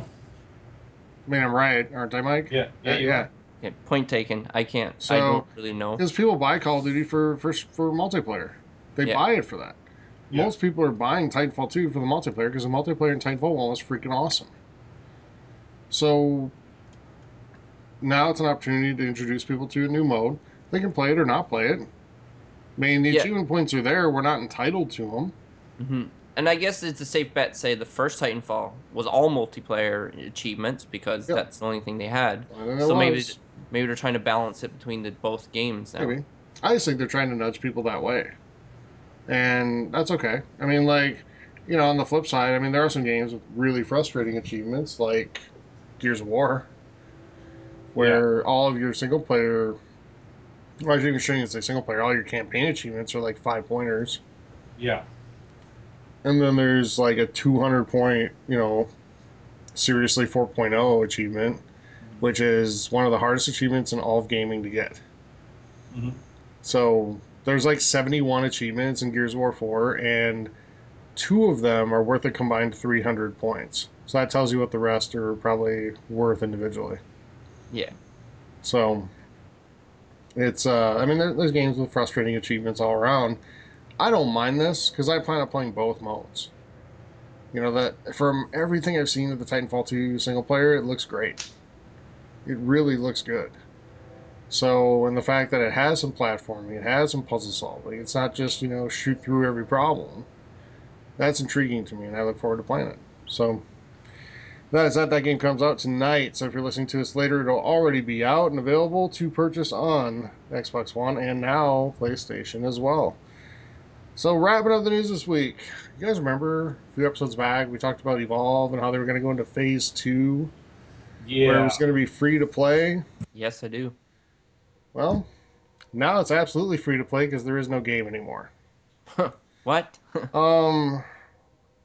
Speaker 1: I mean, I'm right, aren't I, Mike?
Speaker 2: Yeah. Yeah. you
Speaker 1: yeah.
Speaker 2: are.
Speaker 3: Point taken. I can't.
Speaker 1: So-
Speaker 3: I don't really know.
Speaker 1: Because people buy Call of Duty for for, for multiplayer. They
Speaker 3: Yeah.
Speaker 1: buy it for that.
Speaker 2: Yeah.
Speaker 1: Most people are buying Titanfall 2 for the multiplayer because the multiplayer in Titanfall 1 was freaking awesome. So now it's an opportunity to introduce people to a new mode. They can play it or not play it. I mean, the
Speaker 3: Yeah.
Speaker 1: achievement points are there. We're not entitled to them.
Speaker 3: hmm And I guess it's a safe bet to say the first Titanfall was all multiplayer achievements because
Speaker 1: Yeah.
Speaker 3: that's the only thing they had. So maybe
Speaker 1: was.
Speaker 3: maybe they're trying to balance it between the both games now.
Speaker 1: Maybe. I just think they're trying to nudge people that way. And that's okay. I mean, like, you know, on the flip side, I mean, there are some games with really frustrating achievements, like Gears of War, where all of your single player, well, I shouldn't even say single player, all your campaign achievements are like five pointers.
Speaker 2: Yeah.
Speaker 1: And then there's like a 200 point, you know, seriously 4.0 achievement, which is one of the hardest achievements in all of gaming to get.
Speaker 2: Mhm.
Speaker 1: So there's like 71 achievements in Gears of War 4, and two of them are worth a combined 300 points. So that tells you what the rest are probably worth individually.
Speaker 3: Yeah.
Speaker 1: So it's, uh, I mean, there's games with frustrating achievements all around. I don't mind this because I plan on playing both modes. You know, that from everything I've seen of the Titanfall 2 single player, it looks great. It really looks good. So, and the fact that it has some platforming, it has some puzzle solving, it's not just, you know, shoot through every problem. That's intriguing to me, and I look forward to playing it. So, that is that. That game comes out tonight. So, if you're listening to this later, it'll already be out and available to purchase on Xbox One and now PlayStation as well. So, wrapping up the news this week. You guys remember a few episodes back, we talked about Evolve and how they were going to go into phase two, where it was going to be free to play.
Speaker 3: Yes, I do.
Speaker 1: Well, now it's absolutely free to play because there is no game anymore.
Speaker 3: What?
Speaker 1: Um,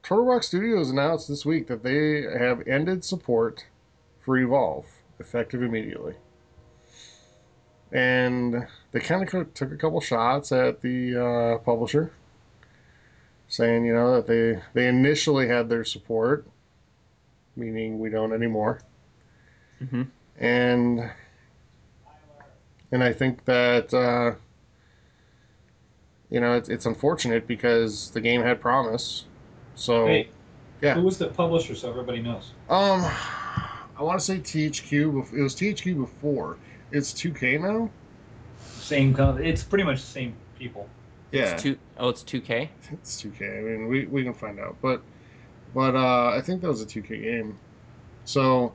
Speaker 1: Turtle Rock Studios announced this week that they have ended support for Evolve, effective immediately. And they kind of took a couple shots at the uh, publisher, saying, you know, that they they initially had their support, meaning we don't anymore.
Speaker 3: hmm
Speaker 1: and and I think that uh, you know, it's, it's unfortunate because the game had promise. So,
Speaker 2: Hey,
Speaker 1: yeah.
Speaker 2: who was the publisher so everybody knows?
Speaker 1: um, I want to say THQ. bef- It was THQ before. It's 2K now.
Speaker 4: Same. com- It's pretty much the same people.
Speaker 1: Yeah,
Speaker 3: It's two oh it's two K?
Speaker 1: it's 2K. I mean, we, we can find out, but but uh, I think that was a 2K game. So,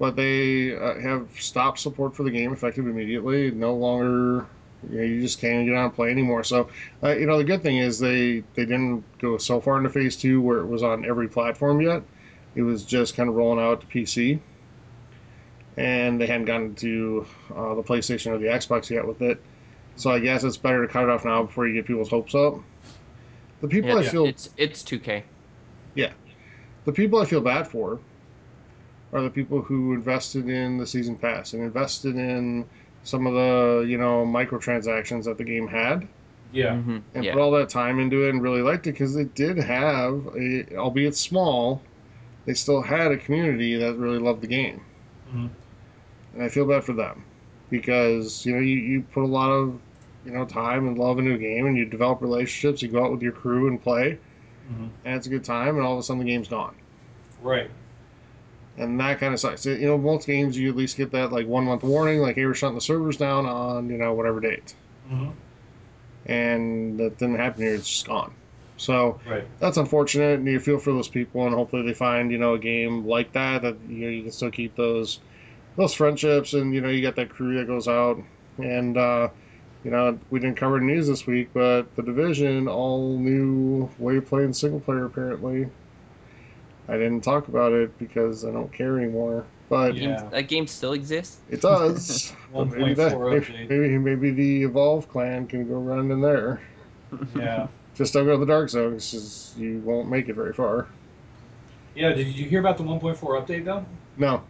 Speaker 1: but they uh, have stopped support for the game effective immediately. No longer, you, know, you just can't get on and play anymore. So, uh, you know, the good thing is they they didn't go so far into phase two where it was on every platform yet. It was just kind of rolling out to PC, and they hadn't gotten to uh, the PlayStation or the Xbox yet with it. So I guess it's better to cut it off now before you get people's hopes up. The people
Speaker 3: Yeah,
Speaker 1: I feel
Speaker 3: it's it's two K.
Speaker 1: Yeah, the people I feel bad for are the people who invested in the season pass and invested in some of the you know microtransactions that the game had
Speaker 2: Yeah.
Speaker 3: Mm-hmm.
Speaker 1: and
Speaker 3: Yeah.
Speaker 1: put all that time into it and really liked it because it did have a albeit small they still had a community that really loved the game
Speaker 2: Mhm.
Speaker 1: And I feel bad for them because you know you, you put a lot of you know time and love into a game and you develop relationships you go out with your crew and play
Speaker 2: Mhm.
Speaker 1: and it's a good time and all of a sudden the game's gone
Speaker 2: Right.
Speaker 1: and that kind of sucks. You know, most games you at least get that like one month warning, like hey, we're shutting the servers down on you know whatever date,
Speaker 2: hmm
Speaker 1: and that didn't happen here. It's just gone. So
Speaker 2: Right.
Speaker 1: that's unfortunate, and you feel for those people, and hopefully they find you know a game like that that you know you can still keep those those friendships, and you know you got that crew that goes out, and uh, you know we didn't cover the news this week, but the division all new way of playing single player apparently. I didn't talk about it because I don't care anymore, but
Speaker 2: Yeah.
Speaker 3: Game- that game still exists.
Speaker 1: it does. Maybe, that, maybe, maybe maybe the Evolve clan can go run in there.
Speaker 2: Yeah.
Speaker 1: Just don't go to the Dark Zone because you won't make it very far.
Speaker 2: Yeah. Did you hear about the 1.4 update though?
Speaker 1: No.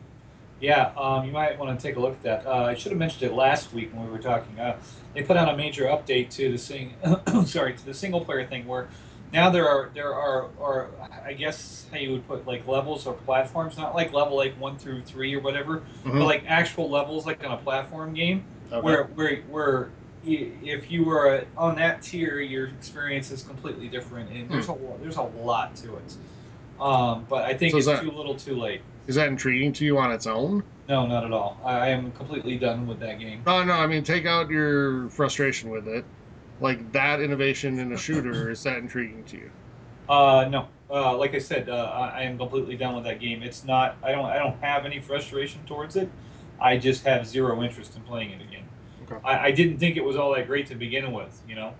Speaker 2: Yeah, um, you might want to take a look at that. Uh, I should have mentioned it last week when we were talking. Uh, they put out a major update to the sing, sorry, to the single player thing where now there are there are or I guess how you would put like levels or platforms, not like level like one through three or whatever,
Speaker 1: Mhm.
Speaker 2: but like actual levels like on a platform game
Speaker 1: Okay.
Speaker 2: where where where if you were on that tier, your experience is completely different, and there's a there's a lot to it. Um, but I think
Speaker 1: Hmm. So
Speaker 2: it's
Speaker 1: that-
Speaker 2: too little, too late.
Speaker 1: Is that intriguing to you on its own?
Speaker 2: No, not at all. I, I am completely done with that game.
Speaker 1: No, no. I mean, take out your frustration with it. Like that innovation in a shooter is that intriguing to you?
Speaker 2: Uh, no. Uh, like I said, uh, I, I am completely done with that game. It's not. I don't. I don't have any frustration towards it. I just have zero interest in playing it again.
Speaker 1: Okay.
Speaker 2: I, I didn't think it was all that great to begin with. You know.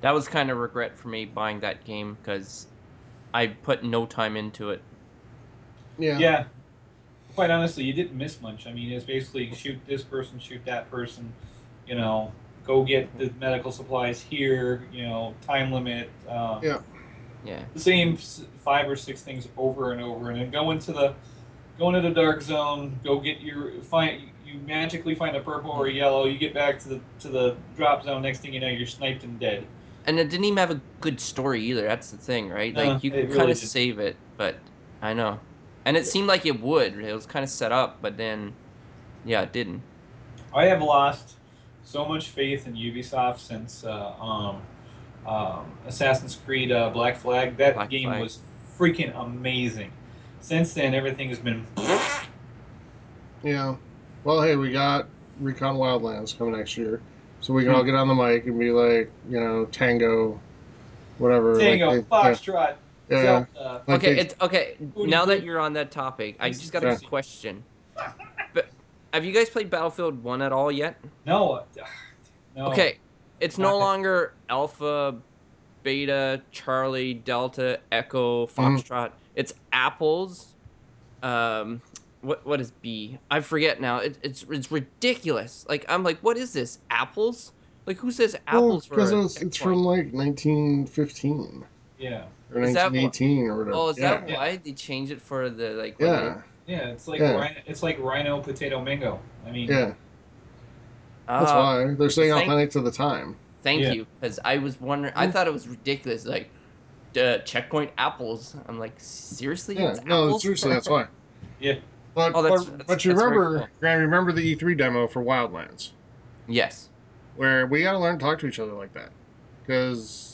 Speaker 3: That was kind of regret for me buying that game because I put no time into it.
Speaker 1: Yeah.
Speaker 2: Yeah. Quite honestly, you didn't miss much. I mean, it's basically shoot this person, shoot that person. You know, go get the medical supplies here. You know, time limit. Um,
Speaker 1: Yeah.
Speaker 3: Yeah.
Speaker 2: the same five or six things over and over, and then go into the go into the dark zone. Go get your find. You magically find a purple or a yellow. You get back to the to the drop zone. Next thing you know, you're sniped and dead.
Speaker 3: And it didn't even have a good story either. That's the thing, right?
Speaker 2: No,
Speaker 3: Like you
Speaker 2: it
Speaker 3: could
Speaker 2: really
Speaker 3: kind of
Speaker 2: didn't.
Speaker 3: save it, but I know. And it seemed like it would. It was kind of set up, but then, yeah, it didn't.
Speaker 2: I have lost so much faith in Ubisoft since uh, um, um, Assassin's Creed uh, Black Flag. That
Speaker 3: Black
Speaker 2: game
Speaker 3: Flag.
Speaker 2: was freaking amazing. Since then, everything has been.
Speaker 1: Yeah. Well, hey, we got Recon Wildlands coming next year, so we can all get on the mic and be like, you know, Tango, whatever.
Speaker 2: Tango,
Speaker 1: like, they-
Speaker 2: Foxtrot,
Speaker 1: yeah, yeah.
Speaker 2: Zelda.
Speaker 1: Like
Speaker 3: okay, it's okay.
Speaker 2: Booty
Speaker 3: Now that you're on that topic, I just got a
Speaker 2: juicy.
Speaker 3: question. But have you guys played Battlefield One at all yet?
Speaker 2: No, uh, no.
Speaker 3: Okay, it's no longer Alpha, Beta, Charlie, Delta, Echo,
Speaker 1: Mhm.
Speaker 3: Foxtrot. It's apples. Um, what what is B? I forget now. It, it's it's ridiculous. Like I'm like, what is this? Apples? Like who says apples for
Speaker 1: because it's, it's from like 1915
Speaker 2: Yeah,
Speaker 1: or
Speaker 3: Is that wh-
Speaker 1: 1918 or whatever.
Speaker 3: Oh, is
Speaker 1: yeah.
Speaker 3: that why they changed it for the like? what
Speaker 1: Yeah,
Speaker 2: yeah. It's like
Speaker 1: Yeah.
Speaker 2: rhino, it's like rhino, potato, mango. I mean,
Speaker 1: yeah. That's
Speaker 3: Uh,
Speaker 1: why they're staying
Speaker 3: thank-
Speaker 1: authentic to the time.
Speaker 3: Thank
Speaker 2: Yeah.
Speaker 3: you, because I was wondering. I thought it was ridiculous. Like, uh, checkpoint apples. I'm like, seriously?
Speaker 1: Yeah,
Speaker 3: It's
Speaker 1: no,
Speaker 3: apples?
Speaker 1: seriously, that's why.
Speaker 2: Yeah.
Speaker 1: But
Speaker 3: Oh, that's-
Speaker 1: but,
Speaker 3: that's-
Speaker 1: but you remember,
Speaker 3: cool.
Speaker 1: Grant, remember the E3 demo for Wildlands,
Speaker 3: yes.
Speaker 1: where we got to learn to talk to each other like that. because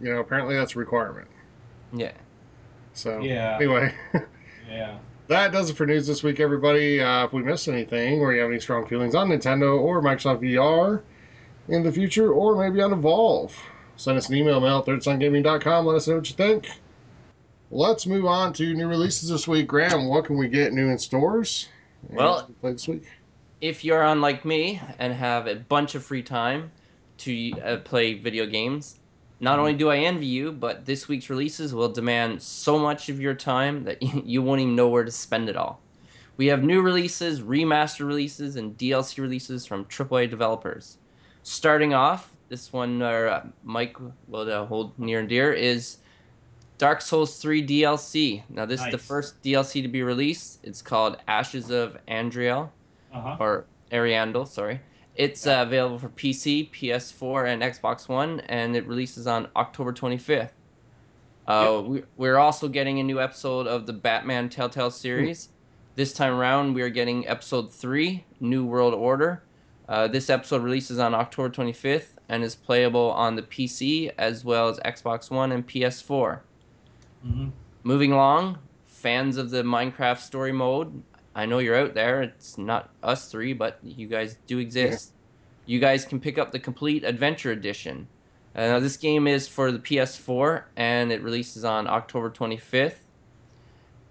Speaker 1: you know apparently that's a requirement.
Speaker 3: Yeah.
Speaker 1: So
Speaker 5: Yeah.
Speaker 1: anyway,
Speaker 5: Yeah.
Speaker 1: that does it for news this week, everybody. Uh, if we missed anything, or you have any strong feelings on Nintendo or Microsoft VR in the future, or maybe on Evolve, send us an email, mail at thirdsungaming.com. Let us know what you think. Let's move on to new releases this week. Graham, what can we get new in stores? and
Speaker 3: Well-
Speaker 1: play this week.
Speaker 3: If you're on like me and have a bunch of free time to uh, play video games, not only do I envy you, but this week's releases will demand so much of your time that you won't even know where to spend it all. We have new releases, remaster releases, and DLC releases from AAA developers. Starting off, this one uh, Mike will uh, hold near and dear is Dark Souls 3 DLC. Now, this is the first DLC to be released. It's called Ashes of Andriel
Speaker 5: Uh huh.
Speaker 3: or Ariandel, sorry. It's uh, available for PC, PS4, and Xbox One, and it releases on October 25th. Uh, we, we're also getting a new episode of the Batman Telltale series. This time around, we are getting episode 3, New World Order. Uh, this episode releases on October 25th and is playable on the PC as well as Xbox One and PS4.
Speaker 5: hmm
Speaker 3: Moving along, fans of the Minecraft story mode, I know you're out there. It's not us three, but you guys do exist. You guys can pick up the complete adventure edition. Uh, this game is for the PS4 and it releases on October 25th.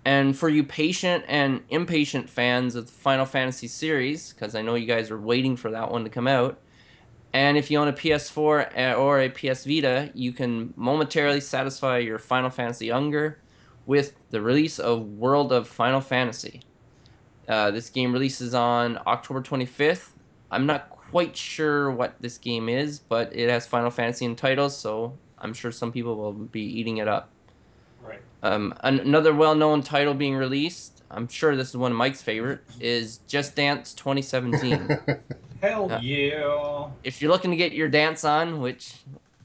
Speaker 3: And for you patient and impatient fans of the Final Fantasy series, because I know you guys are waiting for that one to come out, and if you own a PS4 uh, or a PS Vita, you can momentarily satisfy your Final Fantasy hunger with the release of World of Final Fantasy. Uh, this game releases on October 25th. I'm not quite sure what this game is, but it has Final Fantasy in titles, so I'm sure some people will be eating it up.
Speaker 5: Right.
Speaker 3: Um, an- another well-known title being released, I'm sure this is one of Mike's favorite, is Just Dance 2017.
Speaker 5: Hell
Speaker 3: Yeah.
Speaker 5: yeah.
Speaker 3: if you're looking to get your dance on, which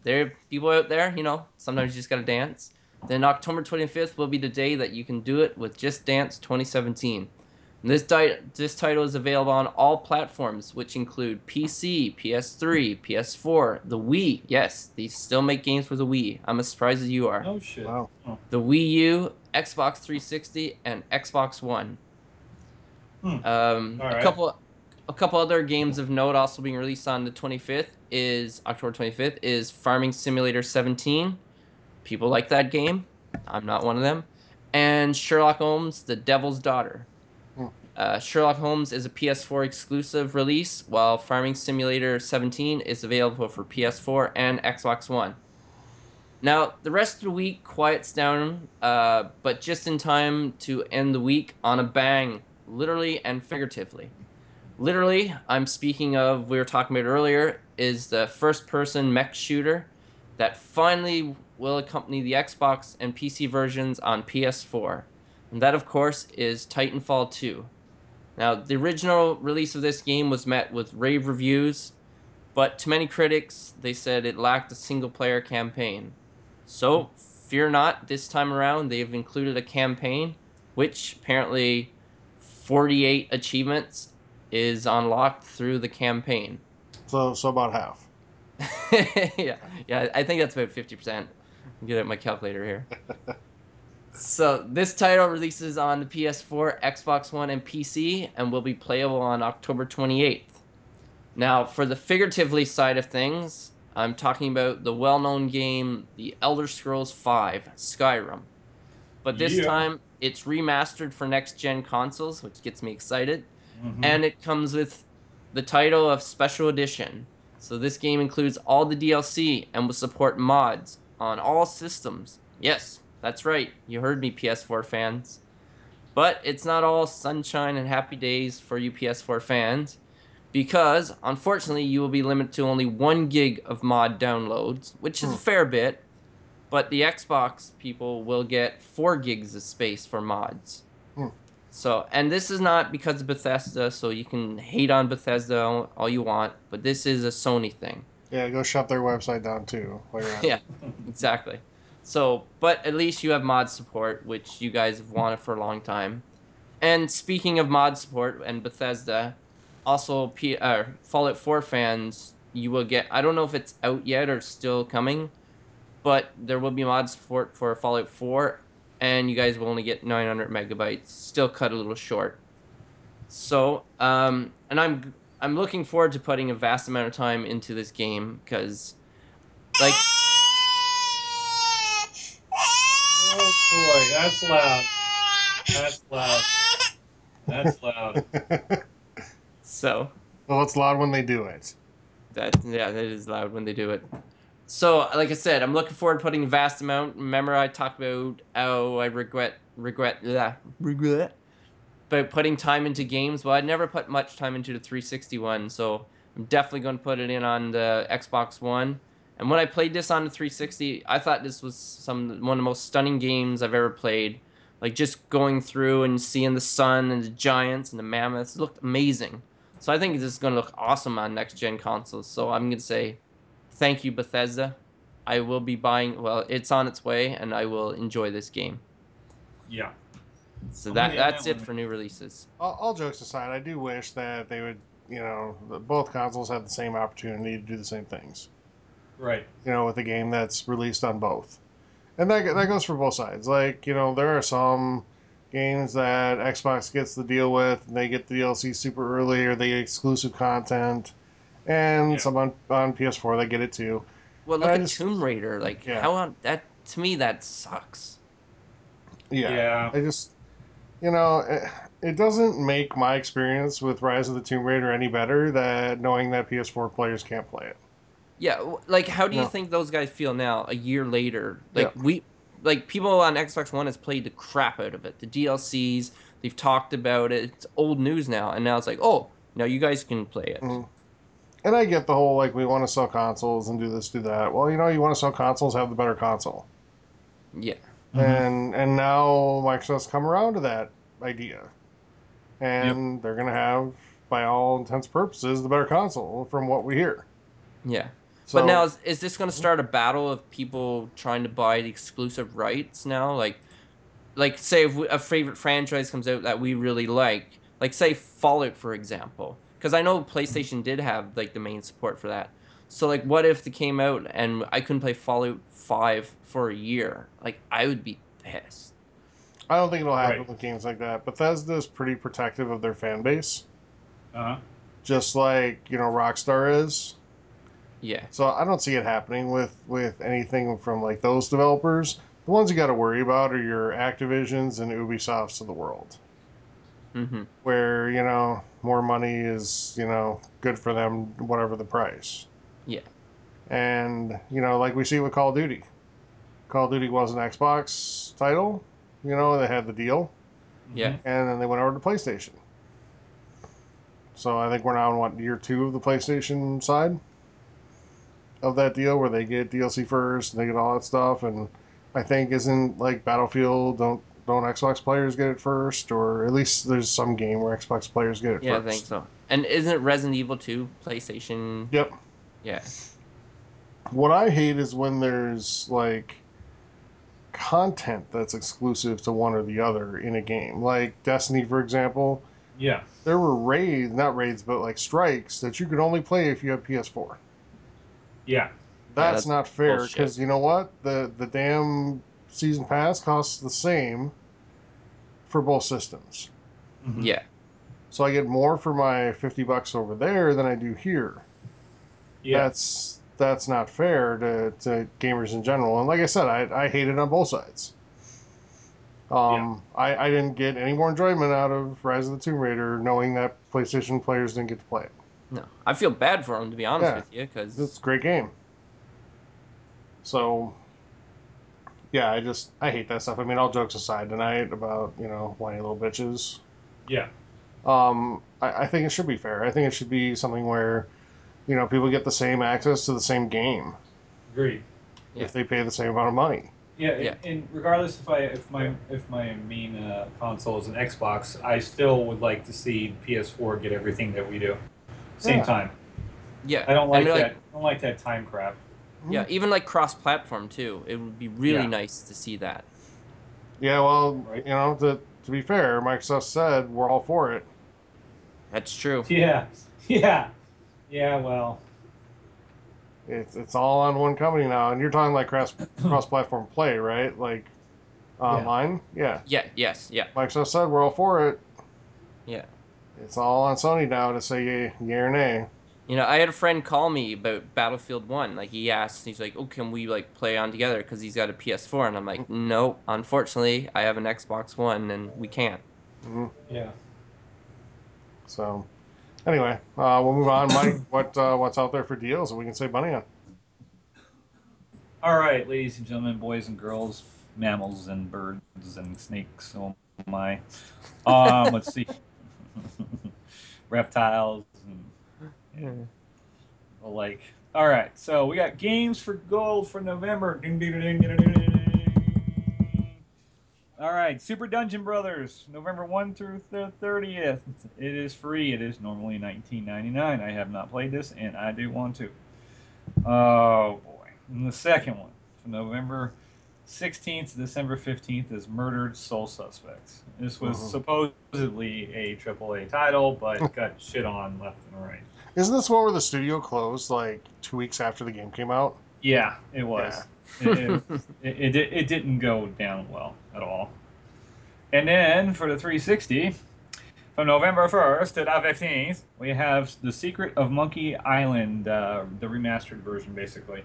Speaker 3: there are people out there, you know, sometimes you just gotta dance, then October 25th will be the day that you can do it with Just Dance 2017. And this, di- this title is available on all platforms, which include PC, PS3, PS4, the Wii. Yes, they still make games for the Wii. I'm as surprised as you are.
Speaker 5: No shit.
Speaker 1: wow.
Speaker 3: The Wii U, Xbox 360, and Xbox One.
Speaker 5: Hmm.
Speaker 3: Um,
Speaker 5: All
Speaker 3: a couple, a couple other games of note also being released on the 25th is October 25th is Farming Simulator 17. People like that game. I'm not one of them. And Sherlock Holmes: The Devil's Daughter. Uh, Sherlock Holmes is a PS4 exclusive release, while Farming Simulator 17 is available for PS4 and Xbox One. Now, the rest of the week quiets down, uh, but just in time to end the week on a bang, literally and figuratively. Literally, I'm speaking of, we were talking about earlier, is the first person mech shooter that finally will accompany the Xbox and PC versions on PS4. And that, of course, is Titanfall 2. Now, the original release of this game was met with rave reviews, but to many critics, they said it lacked a single player campaign. So, fear not, this time around they've included a campaign, which apparently 48 achievements is unlocked through the campaign.
Speaker 1: So, so about half.
Speaker 3: yeah, yeah, I think that's about 50%. Get out my calculator here. so, this title releases on the PS4, Xbox One, and PC, and will be playable on October 28th. Now, for the figuratively side of things, I'm talking about the well known game The Elder Scrolls V Skyrim. But this
Speaker 5: Yeah.
Speaker 3: time, it's remastered for next gen consoles, which gets me excited
Speaker 5: Mhm.
Speaker 3: and it comes with the title of Special Edition. So this game includes all the DLC and will support mods on all systems. Yes, that's right. You heard me, PS4 fans. But it's not all sunshine and happy days for you PS4 fans, because unfortunately you will be limited to only one gig of mod downloads, which is a
Speaker 1: Hmm.
Speaker 3: fair bit. But the Xbox people will get four gigs of space for mods. So, and this is not because of Bethesda, so you can hate on Bethesda all, you want, but this is a Sony thing.
Speaker 1: Yeah, go shut their website down too. while you're at.
Speaker 3: Yeah. Exactly. So, but at least you have mod support, which you guys have wanted for a long time. And speaking of mod support and Bethesda, also P- uh, Fallout 4 fans you will get. I don't know if it's out yet or still coming, but there will be mods for it for Fallout 4, and you guys will only get 900 megabytes. Still cut a little short. So, um, and I'm I'm looking forward to putting a vast amount of time into this game because, like,
Speaker 5: Oh boy, that's loud. That's loud. That's loud.
Speaker 3: so
Speaker 1: well, it's loud when they do it.
Speaker 3: that yeah, that is loud when they do it. So, like I said, I'm looking forward to putting a vast amount. Remember, I talked about oh, I regret regret yeah, regret about putting time into games. Well, I never put much time into the 361, so I'm definitely going to put it in on the Xbox One. And when I played this on the 360, I thought this was some one of the most stunning games I've ever played. Like just going through and seeing the sun and the giants and the mammoths looked amazing. So I think this is going to look awesome on next gen consoles. So I'm going to say thank you Bethesda. I will be buying well, it's on its way and I will enjoy this game.
Speaker 5: Yeah.
Speaker 3: So
Speaker 5: I'm
Speaker 3: that
Speaker 5: with you on
Speaker 3: that's
Speaker 5: that
Speaker 3: it for new releases.
Speaker 1: all, all jokes aside, I do wish that they would, you know, both consoles had the same opportunity to do the same things.
Speaker 5: Right.
Speaker 1: You know, with a game that's released on both, and that that goes for both sides. Like, you know, there are some games that Xbox gets the deal with, and they get the DLC super early, or they get exclusive content, and
Speaker 5: Yeah.
Speaker 1: some on, on PS4 they get it too.
Speaker 3: Well, look
Speaker 1: I
Speaker 3: at
Speaker 1: just-
Speaker 3: Tomb Raider. Like
Speaker 1: Yeah.
Speaker 3: how on that to me that sucks.
Speaker 1: Yeah,
Speaker 5: Yeah.
Speaker 1: I just, you know, it, it doesn't make my experience with Rise of the Tomb Raider any better that knowing that PS4 players can't play it.
Speaker 3: Yeah, like how do you
Speaker 1: No.
Speaker 3: think those guys feel now, a year later? Like
Speaker 1: Yeah.
Speaker 3: we, like people on Xbox One has played the crap out of it. The DLCs, they've talked about it. It's old news now, and now it's like, oh, now you guys can play it.
Speaker 1: Mhm. And I get the whole like we want to sell consoles and do this, do that. Well, you know, you want to sell consoles, have the better console.
Speaker 3: Yeah,
Speaker 5: Mhm.
Speaker 1: And and now Microsoft's come around to that idea, and they're gonna have, by all intents and purposes, the better console from what we hear.
Speaker 3: yeah.
Speaker 1: So,
Speaker 3: but now is, is this going to start a battle of people trying to buy the exclusive rights now? Like, like say if we, a favorite franchise comes out that we really like, like say Fallout for example, because I know PlayStation did have like the main support for that. So like, what if they came out and I couldn't play Fallout Five for a year? Like, I would be pissed.
Speaker 1: I don't think it'll happen
Speaker 5: Right.
Speaker 1: with games like that. Bethesda's pretty protective of their fan base,
Speaker 5: Uh-huh.
Speaker 1: just like you know Rockstar is.
Speaker 3: Yeah,
Speaker 1: So I don't see it happening with with anything from like those developers. The ones you got to worry about are your Activisions and Ubisofts of the world,
Speaker 3: mm-hmm.
Speaker 1: where you know more money is you know good for them, whatever the price.
Speaker 3: Yeah.
Speaker 1: And you know, like we see with Call of Duty. Call of Duty was an Xbox title. You know, they had the deal,
Speaker 3: Yeah.
Speaker 1: and then they went over to PlayStation. So I think we're now on what year two of the PlayStation side of that deal, where they get DLC first, and they get all that stuff, and I think isn't like Battlefield don't don't Xbox players get it first, or at least there's some game where Xbox players get it
Speaker 3: Yeah, I
Speaker 1: first.
Speaker 3: think so. And isn't Resident Evil 2 PlayStation?
Speaker 1: Yep.
Speaker 3: Yeah.
Speaker 1: What I hate is when there's like content that's exclusive to one or the other in a game. Like Destiny, for example,
Speaker 5: Yeah.
Speaker 1: there were raids, not raids, but like strikes that you could only play if you have PS4.
Speaker 5: Yeah.
Speaker 1: That's,
Speaker 3: that's
Speaker 1: not fair because you know what? The the damn season pass costs the same for both systems.
Speaker 5: Mhm.
Speaker 3: Yeah.
Speaker 1: So I get more for my 50 bucks over there than I do here.
Speaker 5: Yeah.
Speaker 1: That's that's not fair to, to gamers in general. And like I said, I, I hate it on both sides. Um, I, I didn't get any more enjoyment out of Rise of the Tomb Raider knowing that PlayStation players didn't get to play it.
Speaker 3: No, I feel bad for him to be honest
Speaker 1: Yeah.
Speaker 3: with you, because
Speaker 1: It's a great game. So, yeah, I just I hate that stuff. I mean, all jokes aside tonight about you know whiny little bitches.
Speaker 5: Yeah.
Speaker 1: Um, I, I think it should be fair. I think it should be something where, you know, people get the same access to the same game
Speaker 5: Agreed.
Speaker 3: Yeah.
Speaker 1: if they pay the same amount of money.
Speaker 5: Yeah, and-
Speaker 3: Yeah.
Speaker 5: And, regardless if I if my if my main uh, console is an Xbox, I still would like to see PS4 get everything that we do. Same
Speaker 1: Yeah.
Speaker 5: time.
Speaker 3: yeah,
Speaker 5: I don't like
Speaker 3: And,
Speaker 5: that. I don't like that time crap.
Speaker 3: Yeah, mm-hmm. even like cross-platform too. It would be really
Speaker 5: Yeah.
Speaker 3: nice to see that.
Speaker 1: Yeah, well,
Speaker 5: Right.
Speaker 1: you know, to to be fair, Microsoft said we're all for it.
Speaker 3: That's true.
Speaker 5: Yeah. Yeah. Yeah. Well.
Speaker 1: it's it's all on one company now, and you're talking like cross cross platform play, right? Like online, yeah.
Speaker 3: Yeah. Yes. Yeah.
Speaker 1: Microsoft said we're all for it.
Speaker 3: Yeah.
Speaker 1: It's all on Sony now to say yay, yay or nay.
Speaker 3: You know, I had a friend call me about Battlefield One. Like he asked, he's like, "Oh, can we like play on together?" Because he's got a PS4, and I'm like, "No, unfortunately, I have an Xbox One, and we can't."
Speaker 1: hmm
Speaker 5: Yeah.
Speaker 1: So, anyway, uh, we'll move on. Mike, what uh, what's out there for deals that we can save money on?
Speaker 2: All right, ladies and gentlemen, boys and girls, mammals and birds and snakes. Oh my. Um, let's see. Reptiles and hmm. the like. All right, so we got games for gold for November. Ding, ding, ding. All right, Super Dungeon Brothers, November 1 through the 30th. It is free. It is normally 19.99. I have not played this, and I do want to. Oh boy! And the second one, from November 16th to December 15th, is Murdered Soul Suspects. This was
Speaker 1: Mhm.
Speaker 2: supposedly a AAA title, but got shit on left and right.
Speaker 1: Isn't this one where the studio closed like two weeks after the game came out?
Speaker 2: Yeah, it was. It, it, it, it, it didn't go down well at all. And then for the 360, from November 1st to the 15th, we have The Secret of Monkey Island, uh, the remastered version, basically.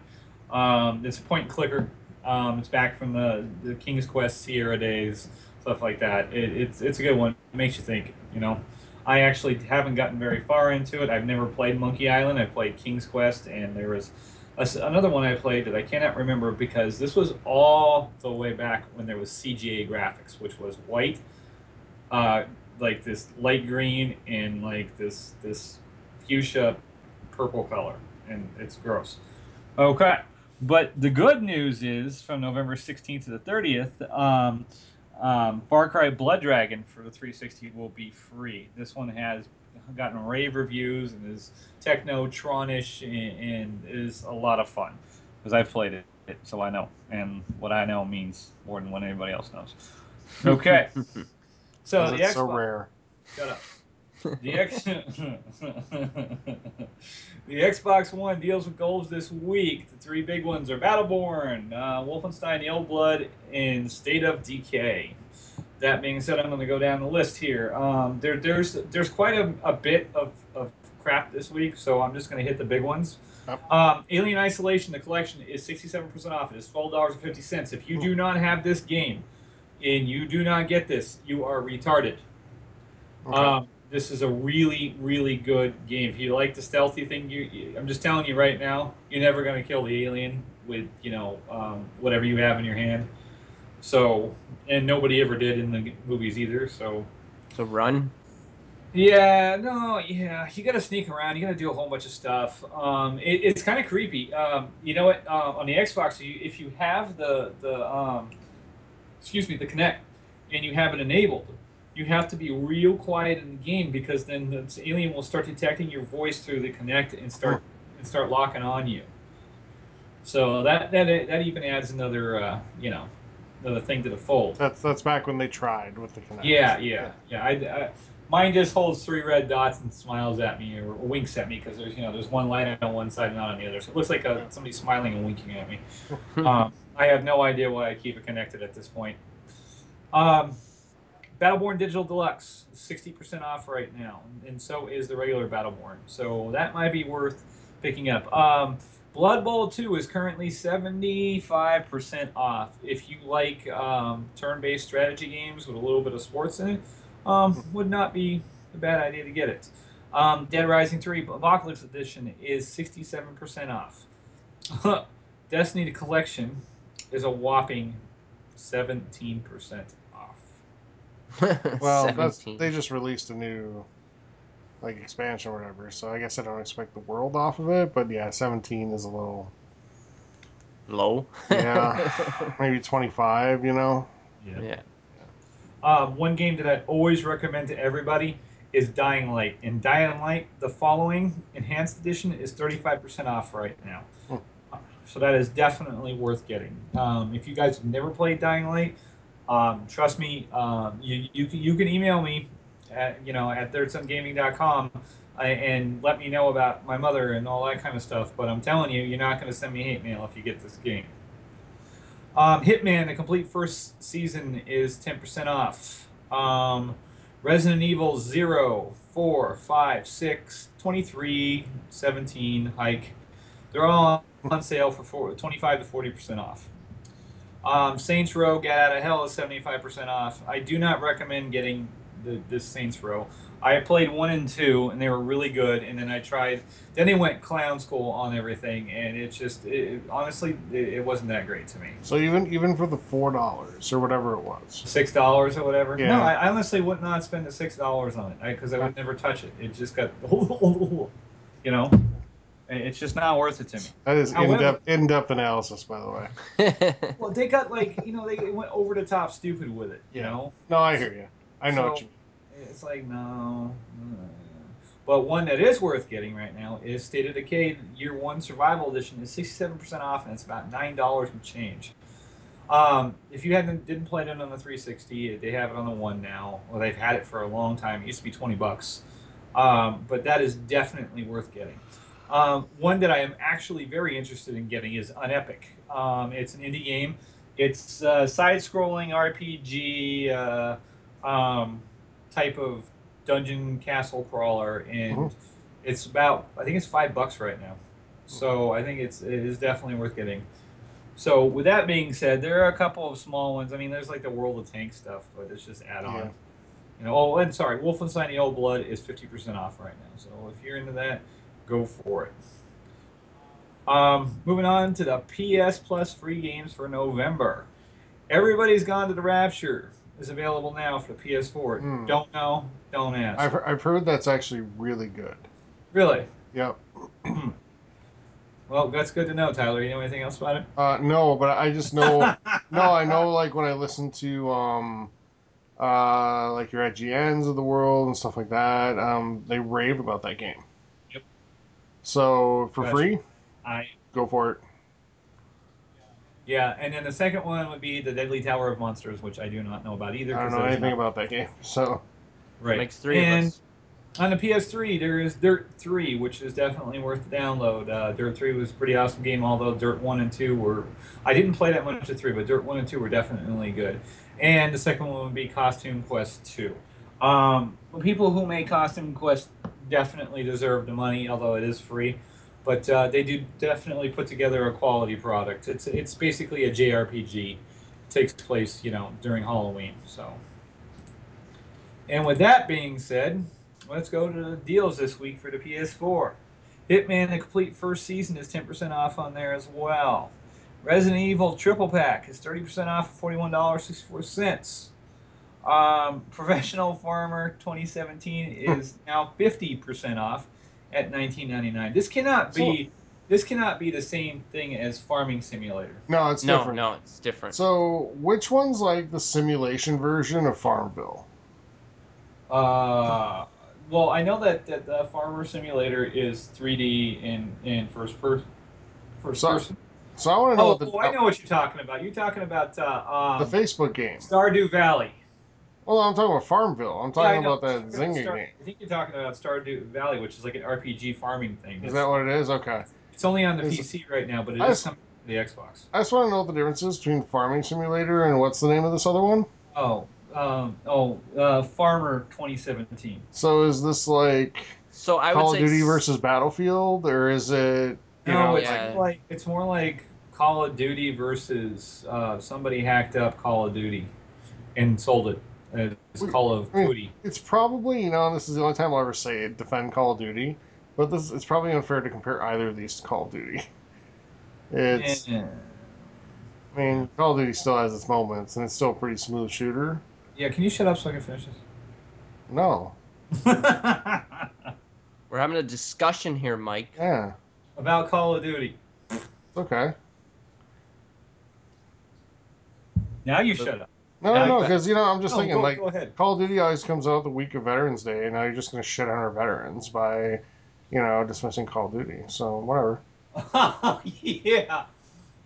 Speaker 2: Um, it's a point clicker. Um, it's back from the, the King's Quest Sierra days, stuff like that. It, it's, it's a good one. It makes you think, you know. I actually haven't gotten very far into it. I've never played Monkey Island. I played King's Quest, and there was a another one I played that I cannot remember because this was all the way back when there was CGA graphics, which was white, uh, like this light green and like this this fuchsia purple color, and it's gross. Okay, but the good news is from November 16th to the 30th, um, um, Far Cry Blood Dragon for the 360 will be free. This one has gotten rave reviews and is techno-tronish and, and is a lot of fun because I've played it, so I know, and what I know means more than what anybody else knows. Okay, so
Speaker 1: 'Cause
Speaker 2: the
Speaker 1: it's so rare.
Speaker 2: Shut up. The X, the Xbox One deals with gold this week. The three big ones are Battleborn, uh, Wolfenstein: The Old Blood, and State of Decay. That being said, I'm going to go down the list here. Um, there, there's there's quite a, a bit of, of crap this week, so I'm just going to hit the big ones. Um, Alien Isolation, the collection is 67% off. It is $12.50. If you do not have this game and you do not get this, you are retarded.
Speaker 1: Okay.
Speaker 2: Um, this is a really, really good game. If you like the stealthy thing, you, you I'm just telling you right now, you're never going to kill the alien with you know um, whatever you have in your hand. So, and nobody ever did in the movies either. So,
Speaker 3: So run.
Speaker 2: yeah, no, yeah, you got to sneak around. You got to do a whole bunch of stuff. Um, it, it's kind of creepy. Um, you know what? Uh, on the Xbox, you, if you have the the um, excuse me, the Kinect, and you have it enabled, you have to be real quiet in the game because then the alien will start detecting your voice through the Kinect and start and start locking on you. So that that that even adds another uh, you know another thing to the fold.
Speaker 1: That's that's back when they tried with the Kinect.
Speaker 2: Yeah, yeah, yeah. I, I, mine just holds three red dots and smiles at me or, winks at me because there's you know there's one light on one side and not on the other. So it looks like uh somebody's smiling and winking at me. um, I have no idea why I keep it connected at this point. Um, Battleborn Digital Deluxe, sixty percent off right now, and so is the regular Battleborn. So that might be worth picking up. Um, Blood Bowl 2 is currently 75% off. If you like um, turn based strategy games with a little bit of sports in it, um, would not be a bad idea to get it. Um, Dead Rising 3 Apocalypse Edition is 67% off. Destiny Collection is a whopping 17% off.
Speaker 1: Well, they just released a new like expansion or whatever, so I guess I don't expect the world off of it. But yeah, 17 is a little
Speaker 3: Low.
Speaker 1: Yeah. maybe 25. You know.
Speaker 3: yeah.
Speaker 2: Um, one game that I'd always recommend to everybody is Dying Light. And Dying Light, the following enhanced edition is 35% off right now.
Speaker 1: Hmm.
Speaker 2: So that is definitely worth getting. Um, if you guys have never played Dying Light, um, trust me, um, you, you, can, you can email me at, you know, at thirdsungaming.com. And let me know about my mother and all that kind of stuff. But I'm telling you, you're not going to send me hate mail if you get this game. Um, Hitman, the complete first season is 10% off. Um, Resident Evil 0, 4, 5, 6, 23, 17, hike. They're all on sale for four, 25 to 40% off. Um, Saints Row Get Out of Hell is 75% off. I do not recommend getting the, this Saints Row. I played one and two, and they were really good. And then I tried. Then they went clown school on everything, and it's just it, honestly, it, it wasn't that great to me.
Speaker 1: So even even for the four dollars or whatever it was.
Speaker 2: Six dollars or whatever.
Speaker 1: Yeah.
Speaker 2: No, I, I honestly would not spend the six dollars on it because I, would never touch it. It just got, you know, it's just not worth it to me.
Speaker 1: That is in depth in depth analysis, by the way.
Speaker 2: Well, they got like you know they went over the top stupid with it. You
Speaker 1: Yeah.
Speaker 2: know.
Speaker 1: No, I hear you. I know what
Speaker 2: So-
Speaker 1: you.
Speaker 2: It's like no. no. But one that is worth getting right now is State of Decay Year One Survival Edition is sixty-seven percent off, and it's about nine dollars and change. Um, if you hadn't didn't play it on the 360, they have it on the One now. Well, they've had it for a long time. It used to be twenty bucks, um, but that is definitely worth getting. Um, one that I am actually very interested in getting is Unepic. Um, it's an indie game. It's a side-scrolling RPG uh, um, type of dungeon castle crawler, and
Speaker 1: Mhm.
Speaker 2: it's about I think it's five bucks right now. So I think it's it is definitely worth getting. So with that being said, there are a couple of small ones. I mean, there's like the World of Tanks stuff, but it's just add-on.
Speaker 1: Yeah.
Speaker 2: You know, oh, and sorry, Wolfenstein: The Old Blood is 50% off right now. So if you're into that, go for it. Um, moving on to the PS Plus free games for November. Everybody's Gone to the Rapture is available now for the PS4.
Speaker 1: Hmm.
Speaker 2: Don't know, don't ask.
Speaker 1: I've I've heard that's actually really good.
Speaker 2: Really?
Speaker 1: Yep.
Speaker 2: Well, that's good to know, Tyler. You know anything else about it?
Speaker 1: Uh, no, but I just know. no, I know. Like when I listen to um, uh, like your IGNs of the world and stuff like that, um, they rave about that game.
Speaker 2: Yep.
Speaker 1: So for
Speaker 2: Gotcha.
Speaker 1: free,
Speaker 2: I
Speaker 1: go for it.
Speaker 2: yeah, and then the second one would be the Deadly Tower of Monsters, which I do not know about either.
Speaker 1: I don't know anything
Speaker 2: not-
Speaker 1: about that game. So
Speaker 2: Right.
Speaker 3: Makes three
Speaker 2: and
Speaker 3: of us.
Speaker 2: on the PS3, there is Dirt 3, which is definitely worth the download. Uh, Dirt 3 was a pretty awesome game, although Dirt 1 and 2 were. I didn't play that much of 3, but Dirt 1 and 2 were definitely good. And the second one would be Costume Quest 2. Um, the people who made Costume Quest definitely deserve the money, although it is free. But uh, they do definitely put together a quality product. It's it's basically a JRPG. It takes place, you know, during Halloween. So. And with that being said, let's go to the deals this week for the PS4. Hitman: The complete first season is 10% off on there as well. Resident Evil Triple Pack is 30% off for $41.64. Um, Professional Farmer 2017 is now 50% off at 19.99. This cannot be this cannot be the same thing as Farming Simulator.
Speaker 1: no, it's
Speaker 3: No,
Speaker 1: different.
Speaker 3: no, it's different.
Speaker 1: So which one's like the simulation version of Farmville?
Speaker 2: Uh, well, I know that, that the Farmer Simulator is 3D in in first person. First
Speaker 1: So-
Speaker 2: person.
Speaker 1: So I want to know
Speaker 2: Oh,
Speaker 1: what the
Speaker 2: oh, I know what you're talking about. You're talking about uh,
Speaker 1: the
Speaker 2: um,
Speaker 1: Facebook game.
Speaker 2: Stardew Valley.
Speaker 1: Well, I'm talking about Farmville. I'm talking
Speaker 2: know.
Speaker 1: about that
Speaker 2: You're talking about
Speaker 1: Zynga
Speaker 2: Star-
Speaker 1: game.
Speaker 2: I think you're talking about Stardew Valley, which is like an RPG farming thing.
Speaker 1: Is
Speaker 2: It's,
Speaker 1: that what it is? Okay.
Speaker 2: it's only on the
Speaker 1: is-
Speaker 2: PC right now, but it
Speaker 1: I
Speaker 2: is
Speaker 1: just-
Speaker 2: coming to the Xbox.
Speaker 1: I just want to know what the difference is between Farming Simulator and what's the name of this other one?
Speaker 2: Oh, um, oh, uh, Farmer 2017.
Speaker 1: So is this like
Speaker 3: so I
Speaker 1: Call
Speaker 3: would
Speaker 1: of
Speaker 3: say
Speaker 1: Duty
Speaker 3: s-
Speaker 1: versus Battlefield, or is it you
Speaker 2: no,
Speaker 1: know?
Speaker 2: it's
Speaker 3: Yeah.
Speaker 2: more like it's more like Call of Duty versus uh, somebody hacked up Call of Duty and sold it as Call of
Speaker 1: I mean-
Speaker 2: Duty.
Speaker 1: It's probably you know and this is the only time I'll ever say it, defend Call of Duty, but this it's probably unfair to compare either of these to Call of Duty. It's
Speaker 2: Yeah.
Speaker 1: I mean Call of Duty still has its moments and it's still a pretty smooth shooter.
Speaker 2: yeah, can you shut up so I can finish this?
Speaker 3: No, we're having a discussion here, Mike.
Speaker 1: yeah,
Speaker 2: About Call of Duty.
Speaker 1: it's okay.
Speaker 2: Now you shut up.
Speaker 1: No,
Speaker 2: Yeah,
Speaker 1: no, because you know I'm just
Speaker 2: No,
Speaker 1: thinking
Speaker 2: go,
Speaker 1: like
Speaker 2: go ahead.
Speaker 1: Call of Duty always comes out the week of Veterans Day, and now you're just going to shit on our veterans by, you know, dismissing Call of Duty. So whatever.
Speaker 2: yeah.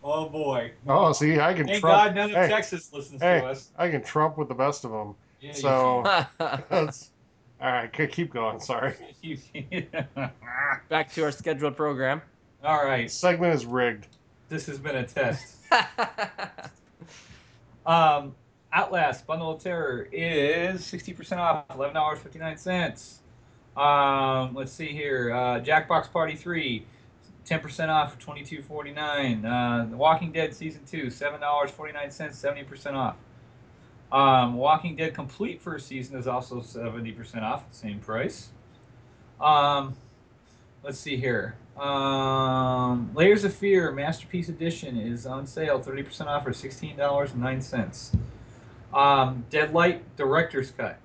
Speaker 2: Oh boy.
Speaker 1: Oh, see, I can
Speaker 2: Thank
Speaker 1: trump.
Speaker 2: God none of
Speaker 1: hey,
Speaker 2: Texas listens
Speaker 1: hey.
Speaker 2: to us.
Speaker 1: I can trump with the best of them.
Speaker 2: Yeah,
Speaker 1: So that's, All right, keep going. Sorry.
Speaker 3: Back to our scheduled program.
Speaker 2: All right,
Speaker 1: This segment is rigged.
Speaker 2: this has been a test. Um, Outlast Bundle of Terror is 60% off, $11.59. Um, let's see here. Uh, Jackbox Party 3, 10% off, $22.49. Uh, The Walking Dead Season 2, $7.49, 70% off. Um, Walking Dead Complete first season is also 70% off, same price. Um, let's see here. Um, Layers of Fear Masterpiece Edition is on sale, 30% off for $16.09. Um, Deadlight Director's Cut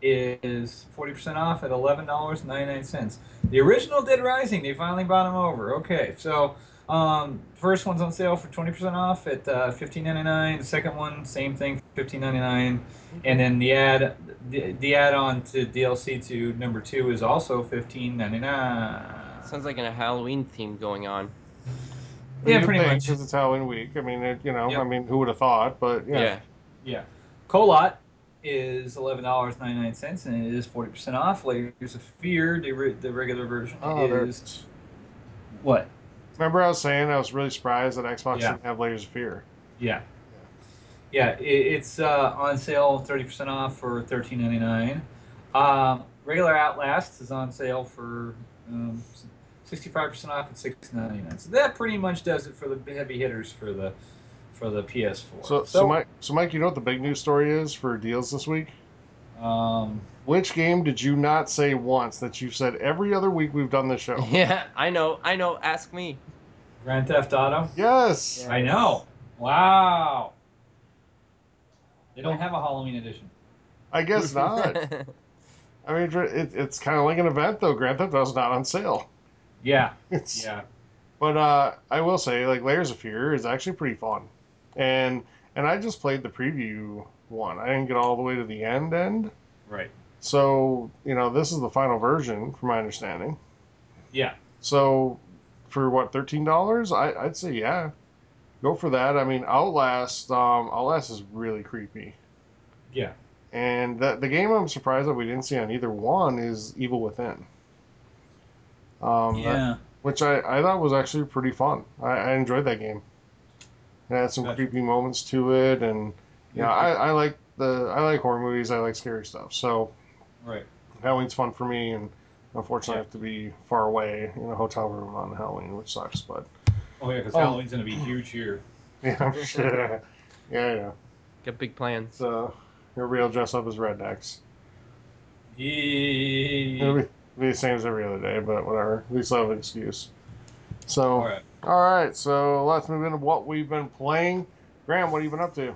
Speaker 2: is 40% off at $11.99. The original Dead Rising, they finally bought them over. Okay, so um, first one's on sale for 20% off at uh, $15.99. The second one, same thing, $15.99. And then the ad, the, the add-on to DLC to number two is also $15.99.
Speaker 3: Sounds like a Halloween theme going on.
Speaker 2: Yeah, pretty
Speaker 1: think,
Speaker 2: much.
Speaker 1: 'cause it's Halloween week. I mean, it, you know,
Speaker 2: Yep.
Speaker 1: I mean, who would have thought? But yeah.
Speaker 3: Yeah.
Speaker 2: Yeah. Kholat is eleven dollars ninety nine cents, and it is forty percent off. Layers of Fear, the, re- the regular version
Speaker 1: Oh,
Speaker 2: is what?
Speaker 1: Remember, I was saying I was really surprised that Xbox
Speaker 2: Yeah.
Speaker 1: didn't have Layers of Fear.
Speaker 2: Yeah. Yeah, it, it's uh, on sale thirty percent off for thirteen ninety nine. Um, regular Outlast is on sale for um, sixty five percent off at six ninety nine. So that pretty much does it for the heavy hitters for the for the PS four.
Speaker 1: So, so, Mike, so Mike, you know what the big news story is for deals this week?
Speaker 2: um,
Speaker 1: Which game did you not say once that you've said every other week we've done this show?
Speaker 3: Yeah, I know. I know. Ask me.
Speaker 2: Grand Theft Auto.
Speaker 1: Yes.
Speaker 2: I know. Wow. They don't have a Halloween edition.
Speaker 1: I guess not. I mean, it, it's kind of like an event though. Grand Theft Auto's not on sale.
Speaker 2: Yeah.
Speaker 1: It's,
Speaker 2: Yeah.
Speaker 1: But uh, I will say, like Layers of Fear is actually pretty fun, and and I just played the preview one. I didn't get all the way to the end end.
Speaker 2: Right.
Speaker 1: So you know, this is the final version, from my understanding.
Speaker 2: Yeah.
Speaker 1: So for what thirteen dollars, I I'd say yeah, go for that. I mean, Outlast, um, Outlast is really creepy,
Speaker 2: Yeah.
Speaker 1: and that the game I'm surprised that we didn't see on either one is Evil Within. Um, that-
Speaker 2: Yeah.
Speaker 1: which I, I thought was actually pretty fun. I, I enjoyed that game. It had some
Speaker 2: Gotcha.
Speaker 1: creepy moments to it, and you know, I, I like the I like horror movies. I like scary stuff. So
Speaker 2: Right.
Speaker 1: Halloween's fun for me, and unfortunately, I have to be far away in a hotel room on Halloween, which sucks. But
Speaker 2: Oh yeah, because
Speaker 1: Oh.
Speaker 2: Halloween's gonna be huge here.
Speaker 1: yeah, I'm sure. yeah, yeah.
Speaker 3: Got big plans.
Speaker 1: So everybody will dress up as rednecks. It'll
Speaker 2: Yeah.
Speaker 1: be, be the same as every other day, but whatever. At least I have an excuse. So.
Speaker 2: All right.
Speaker 1: All right, so let's move into what we've been playing. Graham, what have you been up to?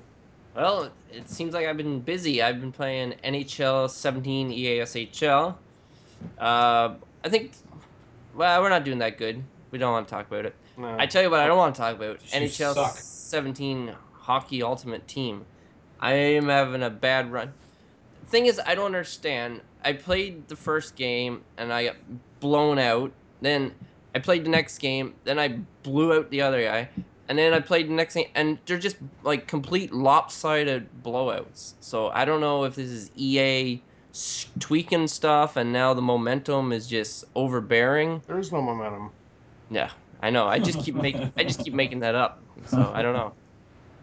Speaker 3: Well, it seems like I've been busy. I've been playing NHL 17 EASHL. Uh, I think, well, we're not doing that good. We don't want to talk about it.
Speaker 1: No.
Speaker 3: I tell you what, I don't want to talk about
Speaker 2: You
Speaker 3: NHL
Speaker 2: suck.
Speaker 3: 17 Hockey Ultimate Team. I am having a bad run. Thing is, I don't understand. I played the first game and I got blown out. Then I played the next game. Then I blew out the other guy. And then I played the next game, and they're just like complete lopsided blowouts. So I don't know if this is EA tweaking stuff, and now the momentum is just overbearing.
Speaker 1: there is no momentum.
Speaker 3: Yeah, I know. I just keep making I just keep making that up. So I don't know.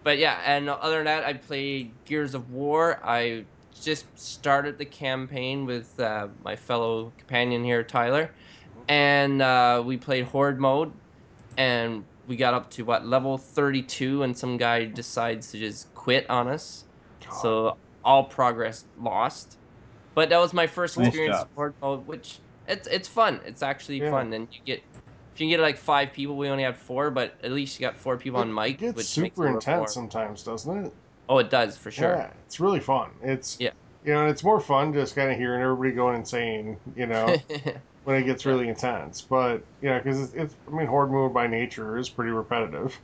Speaker 3: But yeah, and other than that, I played Gears of War. I just started the campaign with uh, my fellow companion here, Tyler, and uh, we played Horde mode, and we got up to what level 32, and some guy decides to just quit on us. So all progress lost. But that was my first
Speaker 2: Nice
Speaker 3: experience
Speaker 2: job.
Speaker 3: with horde mode, which it's it's fun. It's actually
Speaker 1: Yeah.
Speaker 3: fun, and you get if you can get like five people. We only had four, but at least you got four people on
Speaker 1: It
Speaker 3: mic,
Speaker 1: gets
Speaker 3: which
Speaker 1: super intense sometimes, doesn't it?
Speaker 3: Oh, it does for sure.
Speaker 1: Yeah, it's really fun. It's
Speaker 3: Yeah.
Speaker 1: you know, it's more fun just kind of hearing everybody going insane. You know, when it gets really intense. But you know, because it's, it's I mean, horde mode by nature is pretty repetitive.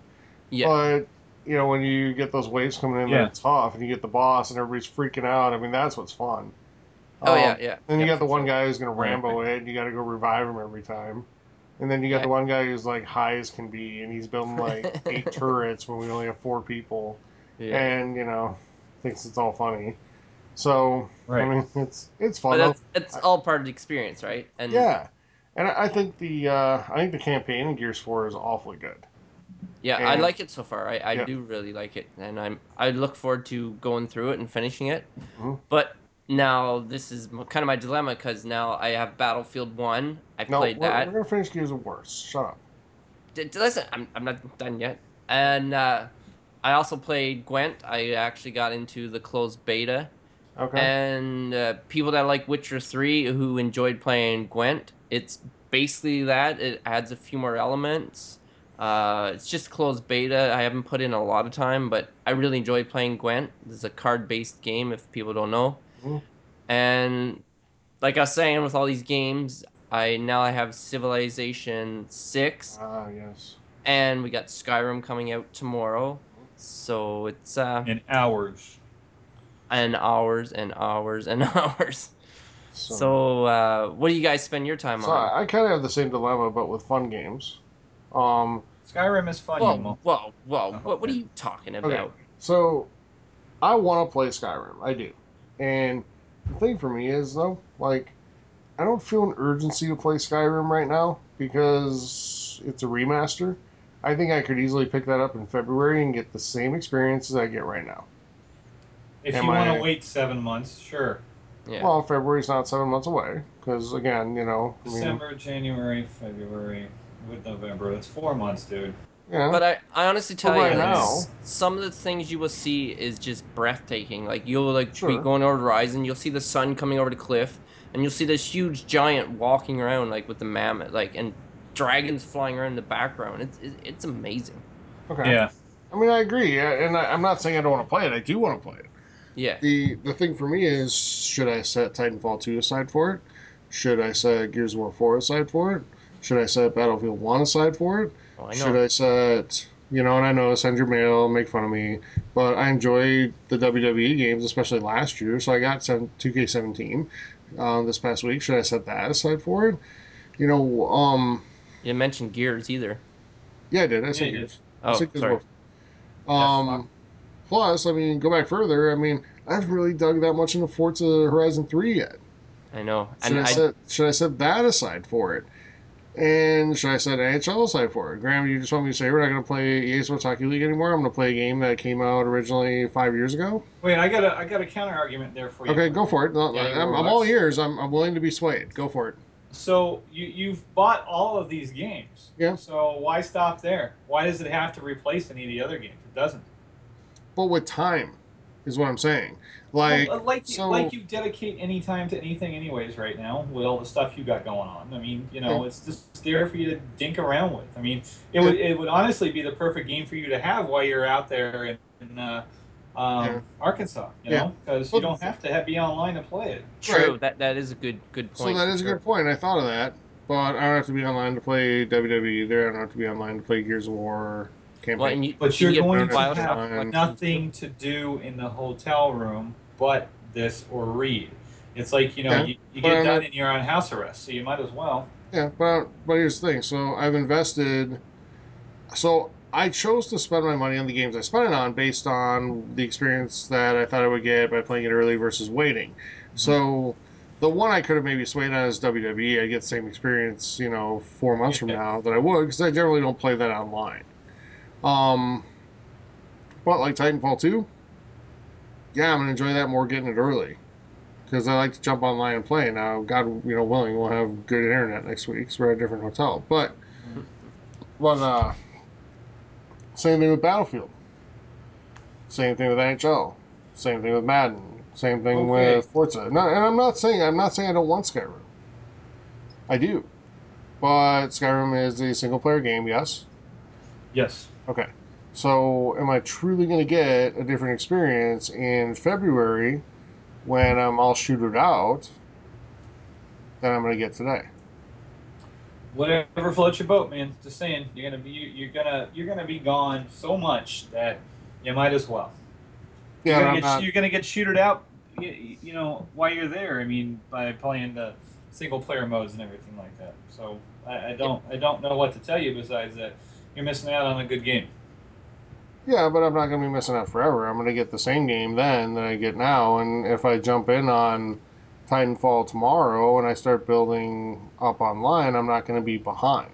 Speaker 3: yeah,
Speaker 1: But you know, when you get those waves coming in,
Speaker 2: Yeah.
Speaker 1: that it's tough, and you get the boss, and everybody's freaking out. I mean, that's what's fun.
Speaker 3: oh
Speaker 1: Um,
Speaker 3: yeah, yeah.
Speaker 1: Then you
Speaker 3: yeah,
Speaker 1: got the one
Speaker 3: sure.
Speaker 1: guy who's gonna
Speaker 2: Right.
Speaker 1: Rambo it, and you got to go revive him every time. And then you got
Speaker 3: Yeah.
Speaker 1: the one guy who's like high as can be, and he's building like eight turrets when we only have four people,
Speaker 3: Yeah.
Speaker 1: and you know, thinks it's all funny. So
Speaker 2: Right.
Speaker 1: I mean, it's it's fun.
Speaker 3: that's it's all part of the experience, right? And
Speaker 1: yeah, and I I think the uh, I think the campaign in Gears Four is awfully good.
Speaker 3: Yeah, I like it so far. I, I
Speaker 1: Yeah.
Speaker 3: do really like it, and I'm I look forward to going through it and finishing it.
Speaker 1: Mhm.
Speaker 3: But now this is kind of my dilemma because now I have Battlefield One. I
Speaker 1: No,
Speaker 3: played
Speaker 1: we're,
Speaker 3: that.
Speaker 1: we're gonna finish Gears of War. Shut up.
Speaker 3: D- d- listen, I'm I'm not done yet, and uh, I also played Gwent. I actually got into the closed beta,
Speaker 1: Okay.
Speaker 3: and uh, people that like Witcher Three who enjoyed playing Gwent, it's basically that. It adds a few more elements. Uh, it's just closed beta. I haven't put in a lot of time, but I really enjoyed playing Gwent. It's a card-based game, if people don't know.
Speaker 1: Mhm.
Speaker 3: And like I was saying, with all these games, I now I have Civilization Six,
Speaker 1: Ah, yes.
Speaker 3: and we got Skyrim coming out tomorrow. So it's uh,
Speaker 2: In hours.
Speaker 3: And hours and hours and hours.
Speaker 1: So,
Speaker 3: So, uh, what do you guys spend your time
Speaker 1: so
Speaker 3: on?
Speaker 1: I, I kind of have the same dilemma, but with fun games. Um,
Speaker 2: Skyrim is fun,
Speaker 3: Whoa,
Speaker 2: Yumo.
Speaker 3: whoa, whoa!
Speaker 2: Oh,
Speaker 3: What, what are you talking
Speaker 1: Okay.
Speaker 3: about?
Speaker 1: so I want to play Skyrim. I do, and the thing for me is though, like, I don't feel an urgency to play Skyrim right now because it's a remaster. I think I could easily pick that up in February and get the same experience as I get right now.
Speaker 2: If
Speaker 1: Am
Speaker 2: you want
Speaker 1: I-
Speaker 2: to wait seven months, sure.
Speaker 3: Yeah.
Speaker 1: Well, February's not seven months away because again, you know, I mean,
Speaker 2: December, January, February, with November. That's four months, dude.
Speaker 1: yeah.
Speaker 3: But I, I honestly tell
Speaker 1: right
Speaker 3: you,
Speaker 1: now-
Speaker 3: s- some of the things you will see is just breathtaking. Like you'll like be
Speaker 1: Sure.
Speaker 3: going over the horizon, you'll see the sun coming over the cliff, and you'll see this huge giant walking around like with the mammoth, like and dragons flying around in the background. It's it's, it's amazing.
Speaker 1: okay.
Speaker 2: Yeah.
Speaker 1: I mean, I agree, uh, and I, I'm not saying I don't want to play it. I do want to play it.
Speaker 3: Yeah.
Speaker 1: The the thing for me is, should I set Titanfall 2 aside for it? Should I set Gears of War 4 aside for it? Should I set Battlefield 1 aside for it?
Speaker 3: Oh, I know.
Speaker 1: Should I set, you know, and I know send your mail, make fun of me, but I enjoy the WWE games, especially last year. So I got some 2K17 uh, this past week. Should I set that aside for it? You know, um,
Speaker 3: You didn't mention Gears either.
Speaker 1: yeah, I did. I said
Speaker 2: you did.
Speaker 1: Gears. I
Speaker 3: Oh,
Speaker 1: said Gears
Speaker 3: sorry.
Speaker 1: of War. Um, plus, I mean, go back further. I mean, I haven't really dug that much into Forza Horizon 3 yet.
Speaker 3: I know.
Speaker 1: Should
Speaker 3: And
Speaker 1: I,
Speaker 3: I,
Speaker 1: set should I set that aside for it? And should I set NHL aside for it? Graham, you just want me to say we're not going to play EA Sports Hockey League anymore? I'm going to play a game that came out originally five years ago.
Speaker 2: Wait, I got a I got a counter argument there for you.
Speaker 1: Okay, go for it. No,
Speaker 2: Yeah,
Speaker 1: I'm, I'm all ears. I'm, I'm willing to be swayed. Go for it.
Speaker 2: So you you've bought all of these games.
Speaker 1: Yeah.
Speaker 2: So why stop there? Why does it have to replace any of the other games? It doesn't.
Speaker 1: But with time, is what I'm saying. Like,
Speaker 2: Well, like
Speaker 1: so-
Speaker 2: like you dedicate any time to anything anyways right now with all the stuff you got going on. I mean, you know,
Speaker 1: Yeah.
Speaker 2: it's just there for you to dink around with. I mean, it would it would honestly be the perfect game for you to have while you're out there in, in uh, um,
Speaker 1: Yeah.
Speaker 2: Arkansas. You
Speaker 1: Yeah.
Speaker 2: know, because
Speaker 1: Well,
Speaker 2: you don't have to have, be online to play it.
Speaker 3: true.
Speaker 1: Right.
Speaker 3: That that is a good good point.
Speaker 1: that
Speaker 3: for
Speaker 1: is a good point. I thought of that. But I don't have to be online to play WWE either. I don't have to be online to play Gears of War campaign.
Speaker 3: Well, you,
Speaker 2: But
Speaker 3: you
Speaker 2: you're
Speaker 3: get
Speaker 2: going to have
Speaker 1: Collection.
Speaker 2: nothing to do in the hotel room but this or read. It's like you know
Speaker 1: Yeah,
Speaker 2: you, you get done
Speaker 1: not-
Speaker 2: and you're on house arrest, so you might as well.
Speaker 1: Yeah, but but here's the thing. So I've invested. So I chose to spend my money on the games I spent it on based on the experience that I thought I would get by playing it early versus waiting. So the one I could have maybe swayed on is WWE. I get the same experience, you know, four months from now that I would because I generally don't play that online. Um, but like Titanfall two, yeah, I'm gonna enjoy that more getting it early because I like to jump online and play. Now, God, you know, willing, we'll have good internet next week. So we're at a different hotel, but but uh, same thing with Battlefield. Same thing with NHL. Same thing with Madden. Same thing
Speaker 2: Okay.
Speaker 1: with Forza. No, and I'm not saying I'm not saying I don't want Skyrim. I do, but Skyrim is a single player game. Yes.
Speaker 2: Yes.
Speaker 1: Okay. So, am I truly going to get a different experience in February when I'm all shooted out than I'm going to get today?
Speaker 2: Whatever floats your boat, man. Just saying, you're gonna be you're gonna you're gonna be gone so much that you might as well.
Speaker 1: Yeah,
Speaker 2: you're, gonna get,
Speaker 1: not,
Speaker 2: you're gonna get shooted out. You, you know while you're there. I mean, by playing the single player modes and everything like that. So I, I don't I don't know what to tell you besides that you're missing out on a good game.
Speaker 1: Yeah, but I'm not going to be missing out forever. I'm going to get the same game then that I get now, and if I jump in on Titanfall tomorrow and I start building up online, I'm not going to be behind.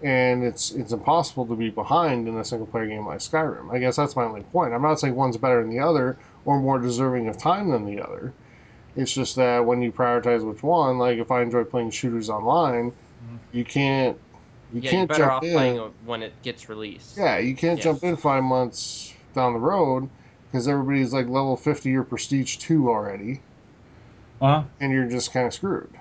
Speaker 1: And it's it's impossible to be behind in a single player game like Skyrim. I guess that's my only point. I'm not saying one's better than the other or more deserving of time than the other. It's just that when you prioritize which one, like if I enjoy playing shooters online,
Speaker 2: Mhm.
Speaker 1: you can't you
Speaker 3: yeah, you're
Speaker 1: can't
Speaker 3: better
Speaker 1: jump
Speaker 3: off
Speaker 1: in.
Speaker 3: playing when it gets released.
Speaker 1: Yeah, you can't
Speaker 3: Yes.
Speaker 1: jump in five months down the road because everybody's like level 50 or prestige 2 already,
Speaker 2: Huh?
Speaker 1: and you're just kind of screwed.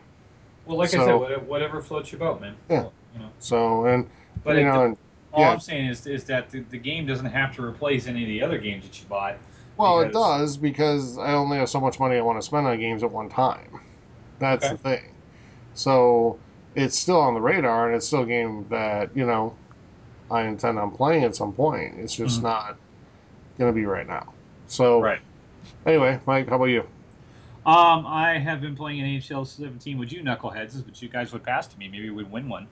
Speaker 2: Well, like I said, whatever, whatever floats your boat, man.
Speaker 1: Yeah.
Speaker 2: You know.
Speaker 1: So, and,
Speaker 2: But
Speaker 1: you
Speaker 2: it,
Speaker 1: know, and,
Speaker 2: all
Speaker 1: yeah.
Speaker 2: I'm saying is, is that the, the game doesn't have to replace any of the other games that you bought.
Speaker 1: well, it does because I only have so much money I want to spend on games at one time. That's
Speaker 2: Okay.
Speaker 1: the thing. So, it's still on the radar, and it's still a game that, you know, I intend on playing at some point. It's just
Speaker 2: Mhm.
Speaker 1: not going to be right now. So,
Speaker 2: Right.
Speaker 1: anyway, Mike, how about you?
Speaker 2: Um, I have been playing NHL 17 with you knuckleheads, but you guys would pass to me. Maybe we'd win one.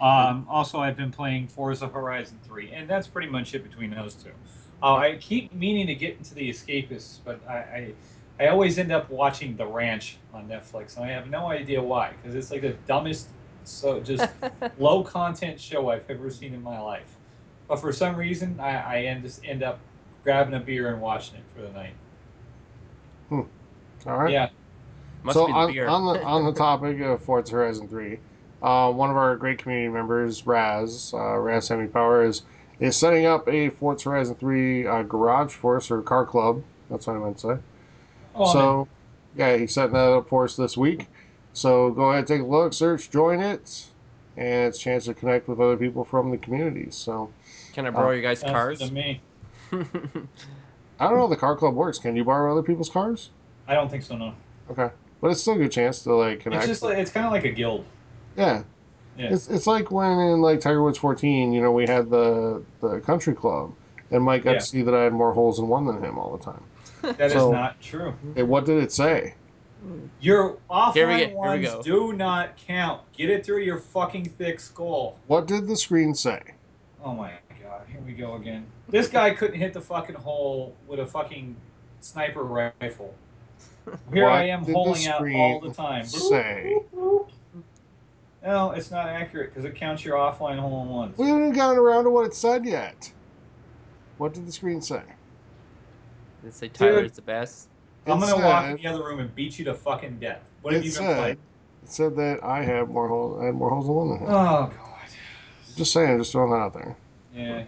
Speaker 2: Um, also, I've been playing Forza Horizon 3, and that's pretty much it between those two. Uh, I keep meaning to get into the Escapists, but I, I, I always end up watching The Ranch on Netflix, and I have no idea why, because it's like the dumbest, so just low content show I've ever seen in my life. But for some reason, I, I end, just end up grabbing a beer and watching it for the night. Hmm.
Speaker 1: All right.
Speaker 2: Yeah.
Speaker 3: Must
Speaker 1: so
Speaker 3: be the
Speaker 1: on,
Speaker 3: beer.
Speaker 1: on the on the topic of Forza Horizon Three, uh, one of our great community members, Raz, uh, Raz Semi Power, is is setting up a Forza Horizon Three uh, garage for us or car club. That's what I meant to say.
Speaker 2: Oh, I'm in.
Speaker 1: so, yeah, he's setting that up for us this week. So go ahead, take a look, search, join it, and it's a chance to connect with other people from the community. So
Speaker 3: Can I borrow
Speaker 1: uh,
Speaker 3: your guys' cars?
Speaker 2: good to me.
Speaker 1: I don't know how the car club works. Can you borrow other people's cars?
Speaker 2: I don't think so. No.
Speaker 1: Okay, but it's still a good chance to like connect.
Speaker 2: It's just like it's kind of like a guild.
Speaker 1: yeah.
Speaker 2: Yeah.
Speaker 1: It's, it's like when in like Tiger Woods 14, you know, we had the the country club, and Mike got
Speaker 2: Yeah.
Speaker 1: to see that I had more holes in one than him all the time.
Speaker 2: That is
Speaker 1: So-
Speaker 2: not true.
Speaker 1: Hey, what did it say?
Speaker 2: Your offline
Speaker 3: Here we get- here we
Speaker 2: ones do not count. Get it through your fucking thick skull.
Speaker 1: What did the screen say?
Speaker 2: Oh my god, here we go again. This guy couldn't hit the fucking hole with a fucking sniper rifle. Here
Speaker 1: What
Speaker 2: I am holding out all the time.
Speaker 1: say?
Speaker 2: No, it's not accurate because it counts your offline hole in ones.
Speaker 1: We haven't gotten around to what it said yet. What did the screen say?
Speaker 3: They say Tyler's
Speaker 2: Dude.
Speaker 3: the best.
Speaker 2: I'm gonna walk in the other room and beat you to fucking death. What have you been
Speaker 1: said,
Speaker 2: playing?
Speaker 1: It said that I have more holes. I had more holes than one than him.
Speaker 2: Oh god.
Speaker 1: Just saying, just throwing that out there.
Speaker 2: Yeah, yeah.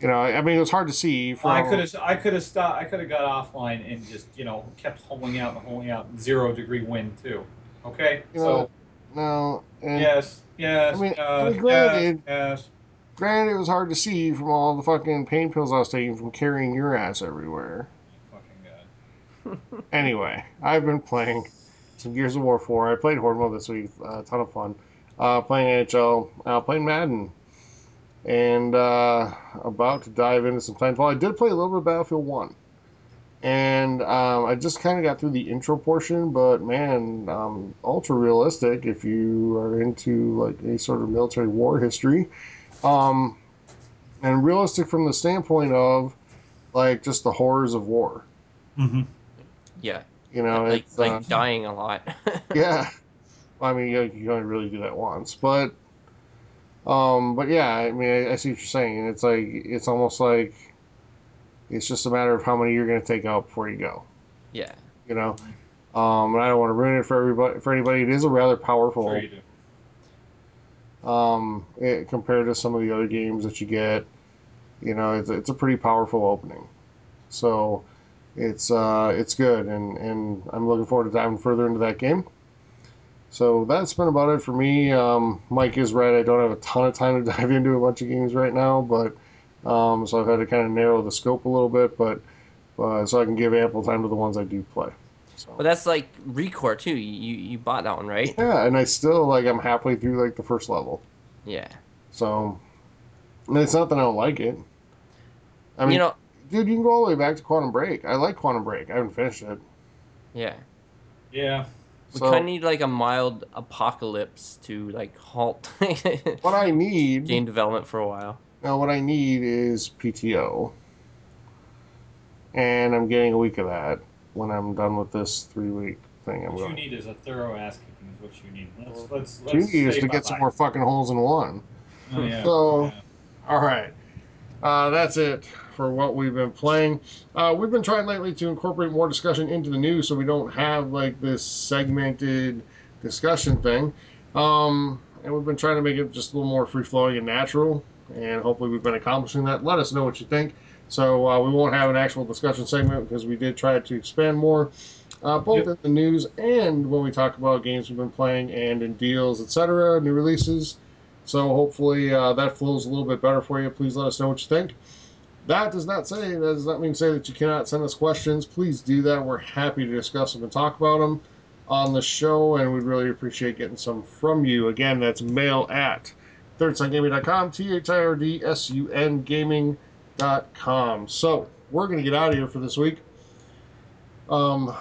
Speaker 1: You know, I mean, it was hard to see. From,
Speaker 2: I could have I could have stopped I could have got offline and just you know kept holding out and holding out zero degree wind too. Okay,
Speaker 1: You
Speaker 2: so
Speaker 1: know, No,
Speaker 2: yes, yes,
Speaker 1: I mean-
Speaker 2: yes,
Speaker 1: I mean,
Speaker 2: yes,
Speaker 1: granted-
Speaker 2: yes.
Speaker 1: granted, it was hard to see from all the fucking pain pills I was taking from carrying your ass everywhere. Anyway, I've been playing some Gears of War 4. I played Horde Mode this week. A ton of fun. Uh, playing NHL. Uh, playing Madden. And uh, about to dive into some Titanfall. I did play a little bit of Battlefield 1. And um, I just kind of got through the intro portion, but man, um, ultra realistic if you are into like any sort of military war history. Um, and realistic from the standpoint of like just the horrors of war.
Speaker 2: Mm-hmm.
Speaker 3: Yeah.
Speaker 1: You know,
Speaker 3: like
Speaker 1: it's,
Speaker 3: like
Speaker 1: uh,
Speaker 3: dying a lot.
Speaker 1: yeah. I mean, you, you only really do that once, but, um, but yeah, I mean, I, I see what you're saying. It's like it's almost like it's just a matter of how many you're going to take out before you go.
Speaker 3: yeah.
Speaker 1: You know, um, and I don't want to ruin it for everybody. For anybody, it is a rather powerful,
Speaker 2: Sure you do.
Speaker 1: um, it, compared to some of the other games that you get. You know, it's, it's a pretty powerful opening. So, it's uh, it's good, and and I'm looking forward to diving further into that game. So that's been about it for me. Um, Mike is right. I don't have a ton of time to dive into a bunch of games right now, but um, so I've had to kind of narrow the scope a little bit, but uh, so I can give ample time to the ones I do play. So.
Speaker 3: But that's like Recore too. You you bought that one, right?
Speaker 1: Yeah, and I still like I'm halfway through like the first level.
Speaker 3: Yeah.
Speaker 1: So and it's not that I don't like it. I mean,
Speaker 3: you know,
Speaker 1: dude, you can go all the way back to Quantum Break. I like Quantum Break. I haven't finished it.
Speaker 3: yeah.
Speaker 2: Yeah.
Speaker 3: We
Speaker 1: So
Speaker 3: kind of need like a mild apocalypse to like halt
Speaker 1: what I need
Speaker 3: game development for a while.
Speaker 1: now, what I need is PTO. and I'm getting a week of that when I'm done with this three week thing. I'm
Speaker 5: What you need is a thorough ass kicking. Is what you need. Let's let's let's
Speaker 1: need is to get some more fucking holes in one.
Speaker 5: Oh, yeah.
Speaker 1: So-
Speaker 5: Yeah.
Speaker 1: All right. Uh, that's it for what we've been playing. Uh, we've been trying lately to incorporate more discussion into the news so we don't have like this segmented discussion thing. Um, and we've been trying to make it just a little more free flowing and natural. And hopefully, we've been accomplishing that. Let us know what you think. So, uh, we won't have an actual discussion segment because we did try to expand more, uh, both
Speaker 5: Yep.
Speaker 1: in the news and when we talk about games we've been playing and in deals, etc., new releases. So hopefully uh, that flows a little bit better for you. Please let us know what you think. That does not say that does not mean to say that you cannot send us questions. Please do that. We're happy to discuss them and talk about them on the show, and we'd really appreciate getting some from you. Again, that's mail at thirdsungaming.com, T H I R D S U N gaming.com. So we're going to get out of here for this week. Um,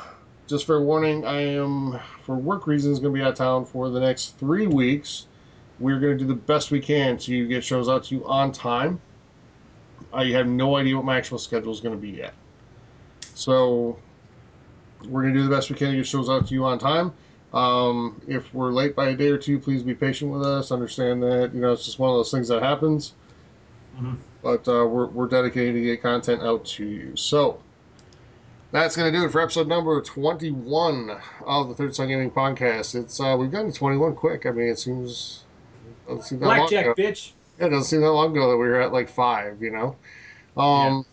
Speaker 1: just for warning, I am, for work reasons, going to be out of town for the next three weeks we're going to do the best we can to get shows out to you on time. I have no idea what my actual schedule is going to be yet. So we're going to do the best we can to get shows out to you on time. Um, if we're late by a day or two, please be patient with us. Understand that you know it's just one of those things that happens.
Speaker 5: Mhm.
Speaker 1: But uh, we're we're dedicated to get content out to you. So that's going to do it for episode number 21 of the Third Sun Gaming Podcast. It's uh, we've gotten to 21 quick. I mean, it seems doesn't seem that long ago.
Speaker 5: Blackjack, bitch.
Speaker 1: Yeah, it doesn't seem that long ago that we were at like five, you know. Um,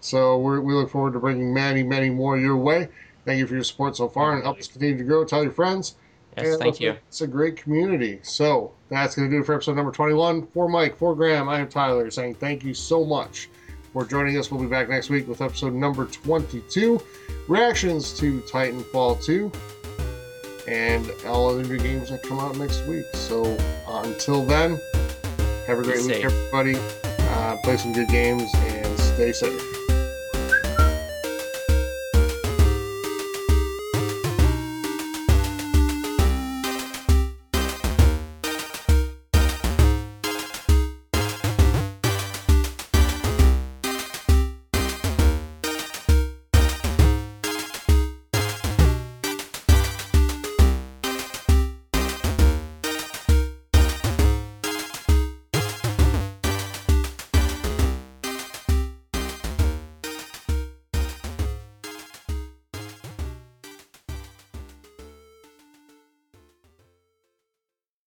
Speaker 1: So we're, we look forward to bringing many, many more your way. Thank you for your support so far and help us continue to grow. Tell your friends.
Speaker 3: Yes,
Speaker 1: And
Speaker 3: thank you.
Speaker 1: It's a great community. So that's going to do it for episode number 21. For Mike, for Graham, I am Tyler saying thank you so much for joining us. We'll be back next week with episode number 22 reactions to Titanfall 2 and all other new games that come out next week. So uh, until then, have a great
Speaker 3: Be
Speaker 1: week,
Speaker 3: safe.
Speaker 1: everybody. Uh, play some good games and stay safe.